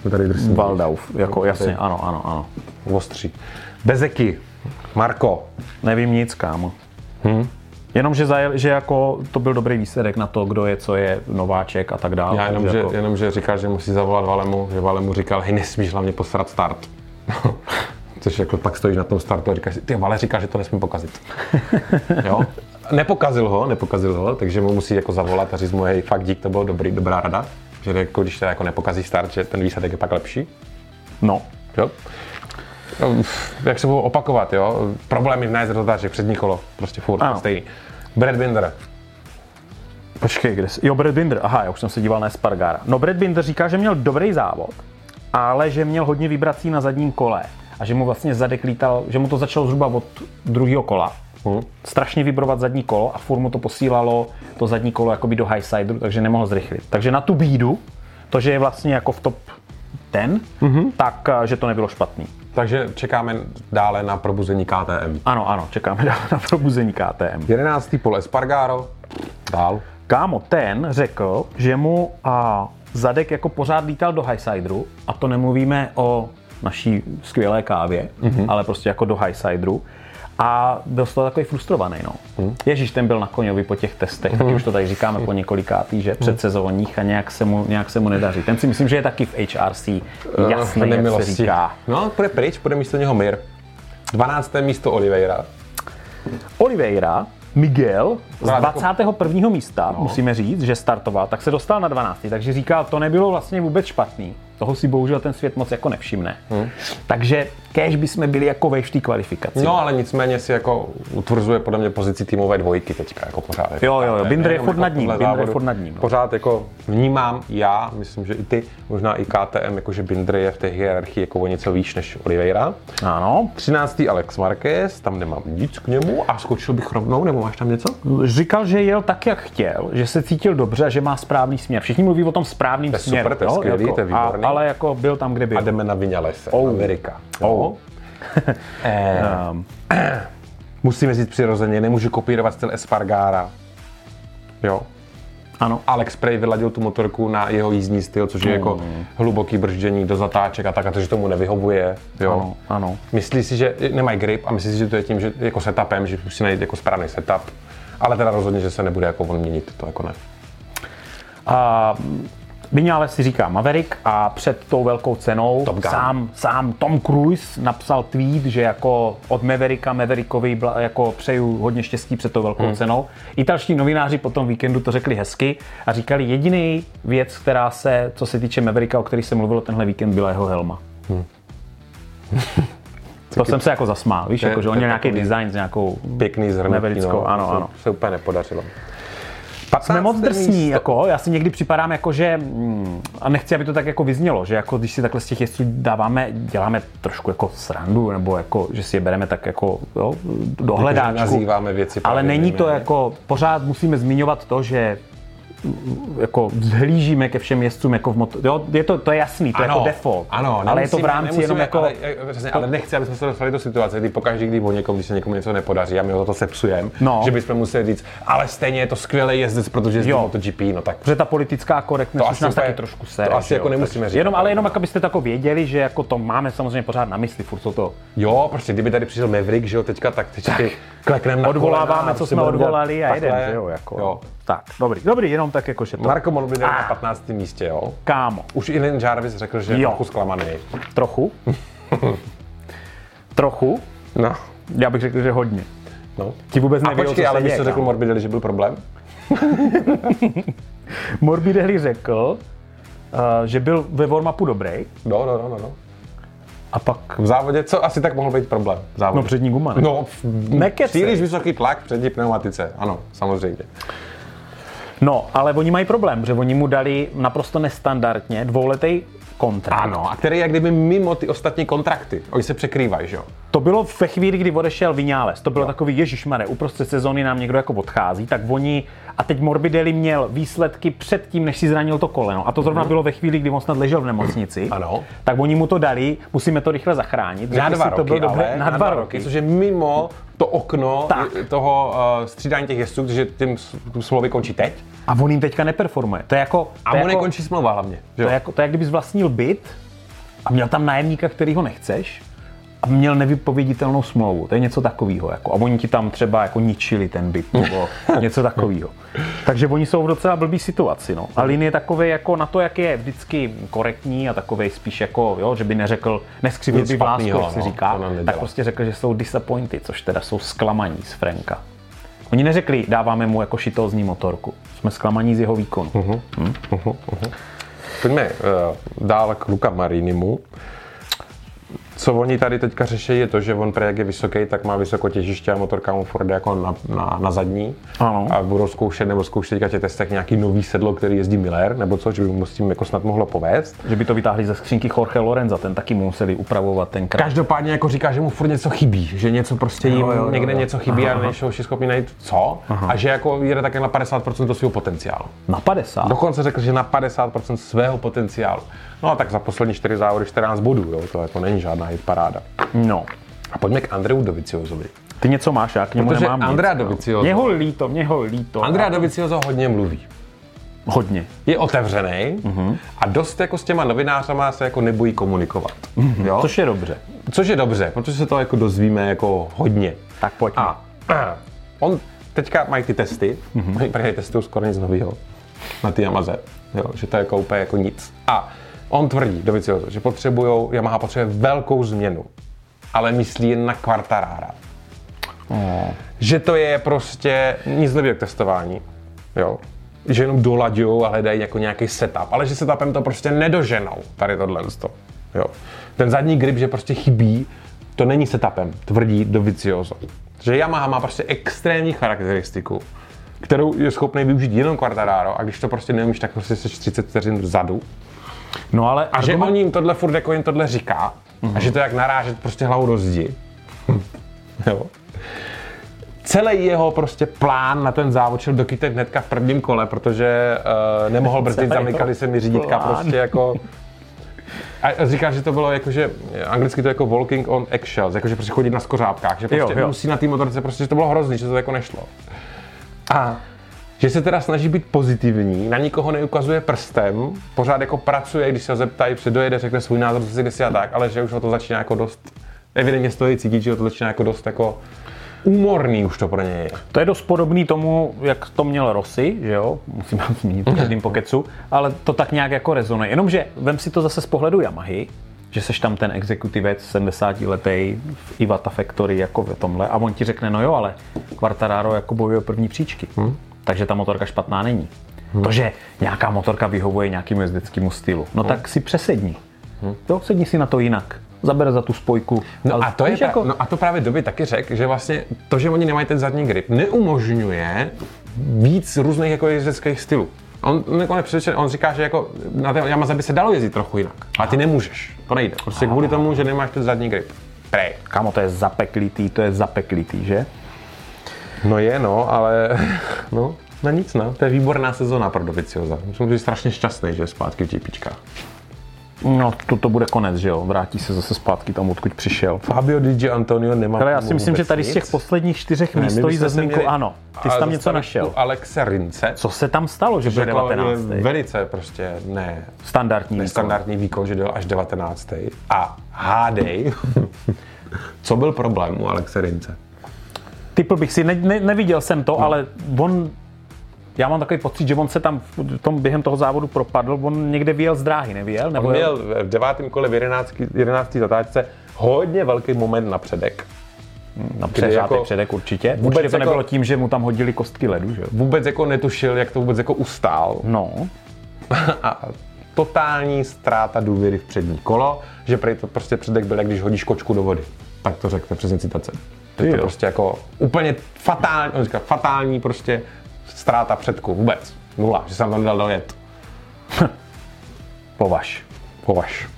Jsme tady drsní. Waldauf, jako jasně, ano, ano, ano. Ostří. Bezeky. Marko. Nevím nic, kámo. Hm? Jenom, že, zajel, že jako to byl dobrý výsledek na to, kdo je, co je, nováček a tak dále. Já jenom, že, jako, jenom, že říkal, že musí zavolat Valemu, že Valemu říkal, hej, nesmíš hlavně posrat start. Což jako pak stojíš na tom startu a říkáš ty Vale říkal, že to nesmí pokazit. jo? Nepokazil ho, nepokazil ho, takže mu musí jako zavolat a říct mu, hej, fakt dík, to bylo dobrý, dobrá rada. Že jako, když teda jako nepokazí start, že ten výsledek je pak lepší. No, Jo? Jak se budu opakovat, jo? Problém je v nájezd přední kolo, prostě furt Ano. stejný. Brad Binder, počkej, kde jsi? Jo, Brad Binder, aha, já už jsem se díval na Spargara. No, Brad Binder říká, že měl dobrý závod, ale že měl hodně vibrací na zadním kole a že mu vlastně zadek lítal, že mu to začalo zhruba od druhého kola hmm. strašně vibrovat zadní kolo a furt mu to posílalo to zadní kolo jakoby do high sideru, takže nemohl zrychlit. Takže na tu bídu, to, že je vlastně jako v top ten, mm-hmm. tak eh, že to nebylo špatný. Takže čekáme dále na probuzení KTM. Ano, ano, čekáme dále na probuzení KTM. 11. pole Espargaro, dál. Kámo, ten řekl, že mu a zadek jako pořád lítal do highsideru a to nemluvíme o naší skvělé kávě, mm-hmm. ale prostě jako do highsideru. A byl z toho takový frustrovaný. No. Hmm. Ježíš, ten byl na koňovi po těch testech, taky už to tady říkáme po několikátý, že předsezónních a nějak se, mu, nějak se mu nedaří. Ten si myslím, že je taky v HRC jasný, uh, jak se říká. No, půjde pryč, půjde místo něho Mir. 12. místo Oliveira. Oliveira Miguel z 21. Jako... místa, no. musíme říct, že startoval, tak se dostal na 12. Takže říkal, to nebylo vlastně vůbec špatný. Toho si bohužel ten svět moc jako nevšimne. Hmm. Takže kež by jsme byli jako ve v té kvalifikaci. No ale nicméně si jako utvrzuje podle mě pozici týmové dvojky teďka jako pořád. Jako jo, jo, jo, Binder je furt nad ním, Binder je furt nad ním. No. Pořád jako vnímám já, myslím, že i ty, možná i KTM, jako že Binder je v té hierarchii jako o něco výš než Oliveira. Ano. 13. Alex Marquez, tam nemám nic k němu a skočil bych rovnou, nebo máš tam něco? Říkal, že jel tak, jak chtěl, že se cítil dobře, že má správný směr. Všichni mluví o tom správným směru. Super, to je skvělý, jako, to je výborný. A, ale jako byl tam, kde byl. A jdeme na Vinalese, oh. Amerika. Oh. Um. Musíme říct přirozeně, nemůžu kopírovat styl Espargára. Jo. Ano. Alex Spray vyladil tu motorku na jeho jízdní styl, což je mm. jako hluboký brždění do zatáček a tak, a to, že tomu nevyhovuje. Jo. Ano, ano. Myslí si, že nemají grip a myslí si, že to je tím, že jako setupem, že musí najít jako správný setup, ale teda rozhodně, že se nebude jako on měnit, to jako ne. A Vinales si říká Maverick a před tou velkou cenou sám, sám Tom Cruise napsal tweet, že jako od Mavericka Maverickovi jako přeju hodně štěstí před tou velkou hmm. cenou. Italští novináři po tom víkendu to řekli hezky a říkali, jediný věc, která se, co se týče Mavericka, o který se mluvilo tenhle víkend, byla jeho helma. Hmm. to jsem se jako zasmál, víš, jako, že on měl nějaký design s nějakou pěkný zhrnutí, no, ano, ano. se úplně nepodařilo. Jsme moc drsní, jako, já si někdy připadám jako, že, mm, a nechci, aby to tak jako vyznělo, že jako když si takhle z těch jezdců dáváme, děláme trošku jako srandu, nebo jako, že si je bereme tak jako jo, do hledáčku. Nazýváme věci ale není to jako, pořád musíme zmiňovat to, že jako vzhlížíme ke všem jezdcům jako v moto... Jo, je to, to je jasný, to ano, je jako default. Ano, ale je to v rámci nemusíme, jenom jako... Ale, přesně, to... ale nechci, aby jsme se dostali do situace, kdy pokaždé, kdy o někom, když se někomu něco nepodaří a my ho to sepsujeme, no. že bychom museli říct, ale stejně je to skvělý jezdec, protože jezdí MotoGP, no tak. Protože ta politická korektnost už nás taky trošku sere. To asi jako nemusíme říct. Jenom, ale jenom, abyste to jako věděli, že jako to máme samozřejmě pořád na mysli, furt to. Jo, prostě kdyby tady přišel Maverick, že jo, teďka, tak teď tak. klekneme na Odvoláváme, co jsme odvolali a jedeme, jo, jako. Tak, dobrý, dobrý, jenom tak jako, že to... Marko Morbidelli ah. na 15. místě, jo? Kámo. Už i Lynn Jarvis řekl, že je jo. trochu zklamaný. Trochu? trochu? No. Já bych řekl, že hodně. No. Ti vůbec A počkej, ale víš, co řekl Morbidelli, že byl problém? Morbidelli řekl, uh, že byl ve warm-upu dobrý. No, no, no, no. A pak v závodě, co asi tak mohl být problém? V závodě? No přední guma. Ne? No, příliš vysoký tlak v přední pneumatice, ano, samozřejmě. No, ale oni mají problém, že oni mu dali naprosto nestandardně dvouletý kontrakt. Ano, a který je jak kdyby mimo ty ostatní kontrakty. Oni se překrývají, že jo? To bylo ve chvíli, kdy odešel Vinales. To bylo jo. takový ježišmane, uprostřed sezóny nám někdo jako odchází, tak oni a teď Morbidelli měl výsledky před tím, než si zranil to koleno. A to zrovna mm. bylo ve chvíli, kdy on snad ležel v nemocnici. Ano. Tak oni mu to dali, musíme to rychle zachránit. Na dva roky, to bylo ale, na, dva, dva roky. Což je mimo to okno tak. toho uh, střídání těch jezdců, protože tím smlouvy končí teď. A on jim teďka neperformuje. To je jako, to a mu jako, nekončí smlouva hlavně. To je, jako, to je, jak kdybys vlastnil byt a měl tam nájemníka, který ho nechceš a měl nevypověditelnou smlouvu. To je něco takového. Jako. A oni ti tam třeba jako ničili ten byt nebo něco takového. Takže oni jsou v docela blbý situaci. No. A Lin je takový jako na to, jak je vždycky korektní a takový spíš jako, jo, že by neřekl, neskřivil by vlásku, jak se no, říká, tak prostě řekl, že jsou disappointed, což teda jsou zklamaní z Franka. Oni neřekli, dáváme mu jako šitózní motorku. Jsme zklamaní z jeho výkonu. Uh-huh. Hm? Uh-huh. Pojďme uh, dál k Luka Marinimu. Co oni tady teďka řeší, je to, že on prý, jak je vysoký, tak má vysoko těžiště a motorka mu furt jde jako na, na, na zadní. Ano. A budou zkoušet nebo zkoušet teďka těch testech nějaký nový sedlo, který jezdí Miller, nebo co, že by mu s tím jako snad mohlo povést. Že by to vytáhli ze skřínky Jorge Lorenza, ten taky mu museli upravovat ten krát. Každopádně jako říká, že mu furt něco chybí, že něco prostě jim jo, jo, někde jo. něco chybí a nejsou ještě schopni najít co. A že jako jede také na 50% do svého potenciálu. Na 50. Dokonce řekl, že na 50% svého potenciálu. No a tak za poslední 4 závody 14 bodů, jo, to jako není žádná hit paráda. No. A pojďme k Andreu Doviciozovi. Ty něco máš, já k němu Protože nemám Andrea nic. no. Dovizioso- Mě ho líto, mě ho líto. Andrea Doviciozo hodně mluví. Hodně. Je otevřený a dost jako s těma novinářama se jako nebojí komunikovat. Jo? Což je dobře. Což je dobře, protože se to jako dozvíme jako hodně. Tak pojďme. A on teďka mají ty testy, mm-hmm. mají právě testují skoro nic nového na ty Yamaze, jo, že to je jako úplně jako nic. A on tvrdí, Dovizioso, že potřebují, Yamaha potřebuje velkou změnu, ale myslí jen na Quartarara. Že to je prostě nic neví k testování, jo. Že jenom dolaďují a hledají jako nějaký setup, ale že setupem to prostě nedoženou, tady tohle. Jo. Ten zadní grip, že prostě chybí, to není setupem, tvrdí Dovizioso. Že Yamaha má prostě extrémní charakteristiku, kterou je schopný využít jenom Quartararo a když to prostě neumíš, tak prostě jsi 30 vteřin vzadu. No ale A že on jim tohle furt jako jim tohle říká a že to je jak narážet prostě hlavou do zdi. jo. Celý jeho prostě plán na ten závod šel do kytek hnedka v prvním kole, protože uh, nemohl brzdit, zamykali se mi řídítka plán. prostě jako... A říká, že to bylo jako, že anglicky to je jako walking on eggshells, jako že prostě chodit na skořápkách, že prostě Jo, jo. musí na té motorce, prostě že to bylo hrozný, že to jako nešlo. A že se teda snaží být pozitivní, na nikoho neukazuje prstem, pořád jako pracuje, když se ho zeptají, předojede, řekne svůj názor, co si a tak, ale že už ho to začíná jako dost, evidentně stojí cítit, že ho to začíná jako dost jako úmorný už to pro něj je. To je dost podobný tomu, jak to měl Rossi, že jo, musíme ho zmínit v každém pokecu, ale to tak nějak jako rezonuje. Jenomže vem si to zase z pohledu Yamahy, že seš tam ten exekutivec 70 letý v Iwata Factory jako v tomhle a on ti řekne, no jo, ale Quartararo jako bojuje o první příčky, hmm. Takže ta motorka špatná není. Hmm. To, že nějaká motorka vyhovuje nějakému jezdeckému stylu, no tak si přesedni. Hmm. Jo, sedni si na to jinak. Zabere za tu spojku. No Ale a, to je ta, no a to právě doby taky řekl, že vlastně to, že oni nemají ten zadní grip, neumožňuje víc různých jako jezdeckých stylů. On, on, jako nepřesvědčen, on říká, že jako na té Yamaze by se dalo jezdit trochu jinak, ale ty nemůžeš, to nejde. Prostě kvůli tomu, že nemáš ten zadní grip. Prej. Kamo, to je zapeklitý, to je zapeklitý, že? No je, no, ale no, na nic, no. To je výborná sezóna pro Dovicioza. Jsem být strašně šťastný, že je zpátky v GPčkách. No, to, to bude konec, že jo? Vrátí se zase zpátky tam, odkud přišel. Fabio Di Antonio nemá Ale já si myslím, že tady z těch nic. posledních čtyřech Ne, míst stojí se zmínku, měli- ano. Ty jsi tam něco našel. Alexe Rince. Co se tam stalo, že byl Že jako 19. je velice prostě ne Standardní výkon. standardní výkon, že byl až 19. A hádej, co byl problém u Alexe Rince? Typl bych si, ne, ne, neviděl jsem to, no. ale on, já mám takový pocit, že on se tam v tom během toho závodu propadl, on někde vyjel z dráhy, nevyjel? Nebo On měl v devátém kole v 11. 11. zatáčce hodně velký moment na předek. na přeřátý jako předek určitě. vůbec Určitě to jako- nebylo tím, že mu tam hodili kostky ledu, že? Vůbec jako netušil, jak to vůbec jako ustál. No, a totální ztráta důvěry v přední kolo, že to prostě předek byl, jak když hodíš kočku do vody. Tak to řekne přesně citace. To je to prostě jako úplně fatální, on říká, fatální prostě ztráta předku, vůbec. Nula, že jsem tam nedal dojet. považ. Považ.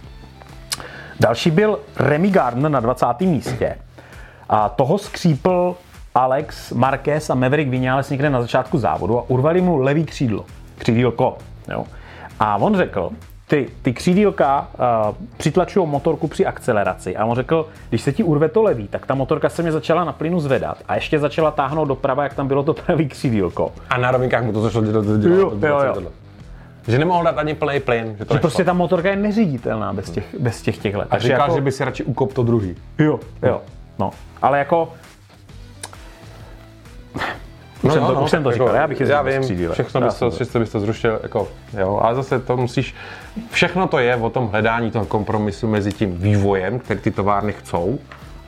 Další byl Remy Gardner na 20. místě. A toho skřípl Alex Marquez a Maverick Vinales někde na začátku závodu a urvali mu levý křídlo. Křídílko. Jo. A on řekl, ty, ty křídílka uh, přitlačují motorku při akceleraci. A on řekl, když se ti urve to levý, tak ta motorka se mě začala na plynu zvedat a ještě začala táhnout doprava, jak tam bylo to pravý křídílko. A na rovinkách mu to zašlo dělat. dělat, Jo, dělat, jo, dělat, jo. Že nemohl dát ani plný plyn, že to Že prostě ta motorka je neřiditelná bez těch, bez těch těchhle. A říkal, jako- že by si radši ukop to druhý. Jo, jo. No, ale jako... Už, jsem, to, už jsem to tak říkal, já bych jezdil Já vím, všechno Já bys to, jsem všechno bys to zrušil, jako, jo, ale zase to musíš, všechno to je o tom hledání toho kompromisu mezi tím vývojem, který ty továrny chcou,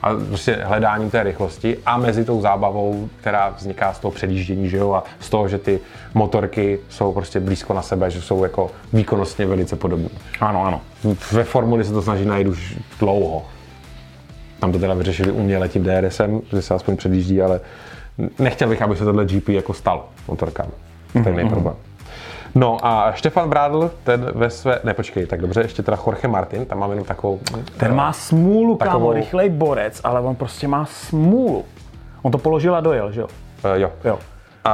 a prostě hledáním té rychlosti a mezi tou zábavou, která vzniká z toho předjíždění, že jo, a z toho, že ty motorky jsou prostě blízko na sebe, že jsou jako výkonnostně velice podobné. Ano, ano. Ve formuli se to snaží najít už dlouho. Tam to teda vyřešili uměle tím DRSem, že se aspoň předjíždí, ale nechtěl bych, aby se tohle GP jako stalo motorkám. Stejný mm-hmm. problém. No a Štefan Brádl, ten ve své, ne počkej, tak dobře, ještě teda Jorge Martin, tam mám jenom takovou... Ten má smůlu, kámo, Takovou- rychlej borec, ale on prostě má smůlu. On to položil a dojel, že jo? Uh, jo. Jo. A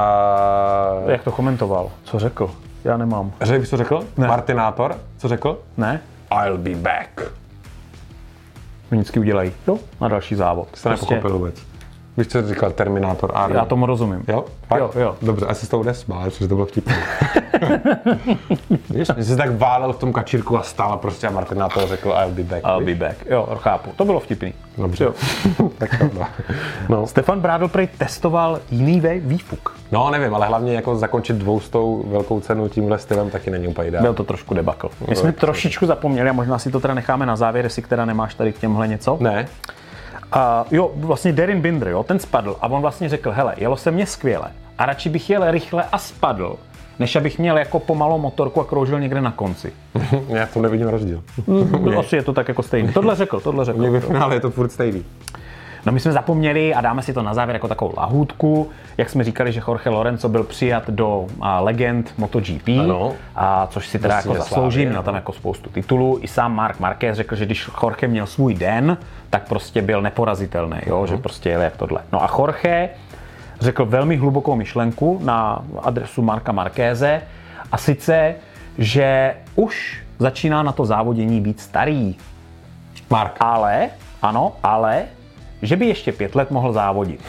Jak to komentoval? Co řekl? Já nemám. Řekl bys, co řekl? Ne. Martinátor, co řekl? Ne? I'll be back. Vždycky udělají. Jo, na další závod. Jste nepochopil vůbec. Víš, co říkal Terminátor Army? Já tomu rozumím. Jo? Fakt? Jo, jo. Dobře, asi s tou nesmál, protože to bylo vtipné. Víš, že jsi tak válel v tom kačírku a stál a prostě a Martinátor řekl I'll be back. I'll víš? be back. Jo, chápu. To bylo vtipný. Dobře. Jo. tak to, no. no. Stefan Brádl prej testoval jiný vej- výfuk. no, nevím, ale hlavně jako zakončit dvoustou velkou cenu tímhle stylem taky není úplně ideální. Byl to trošku debakl. My jsme trošičku zapomněli a možná si to teda necháme na závěr, jestli teda nemáš tady k těmhle něco. Ne, A jo, vlastně Derin Binder, jo, ten spadl a on vlastně řekl, hele, jelo se mně skvěle a radši bych jel rychle a spadl, než abych měl jako pomalou motorku a kroužil někde na konci. já v tom nevidím rozdíl. No, asi je to tak jako stejný. Tohle řekl, tohle řekl. Mě ve finále je to furt stejný. No my jsme zapomněli a dáme si to na závěr jako takovou lahůdku. Jak jsme říkali, že Jorge Lorenzo byl přijat do a, legend MotoGP, Ano. a, což si teda jako zaslouží, slávě, měl tam jako spoustu titulů. I sám Mark Marquez řekl, že když Jorge měl svůj den, tak prostě byl neporazitelný, jo? že prostě jel jak tohle. No a Jorge řekl velmi hlubokou myšlenku na adresu Marka Markéze a sice, že už začíná na to závodění být starý, Mark. ale, ano, ale, že by ještě pět let mohl závodit.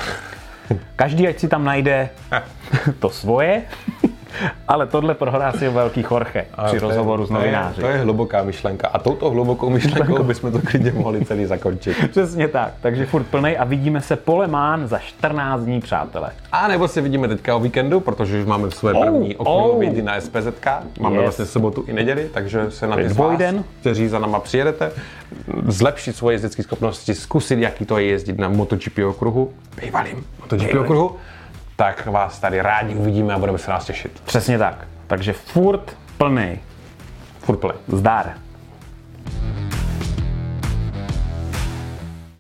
Každý, ať si tam najde to svoje, ale tohle prohlásil velký Jorge A při to je- rozhovoru s to je- novináři. To je hluboká myšlenka. A touto hlubokou myšlenkou bychom to klidně mohli celý zakončit. Přesně tak, takže furt plnej a vidíme se po Le Mans za 14 dní, přátelé. A nebo se vidíme teďka o víkendu, protože už máme svoje Oh, první okruhové oh. na SPZ. Máme Yes. vlastně sobotu i neděli, takže se na ty z vás, dvojden. kteří za náma přijedete, zlepšit svoje jezdecké schopnosti, zkusit, jaký to je jezdit na MotoGP okruhu, bývalým MotoGP okruhu, tak vás tady rádi uvidíme a budeme se nás těšit. Přesně tak. Takže furt plný. Furt plný. Zdar.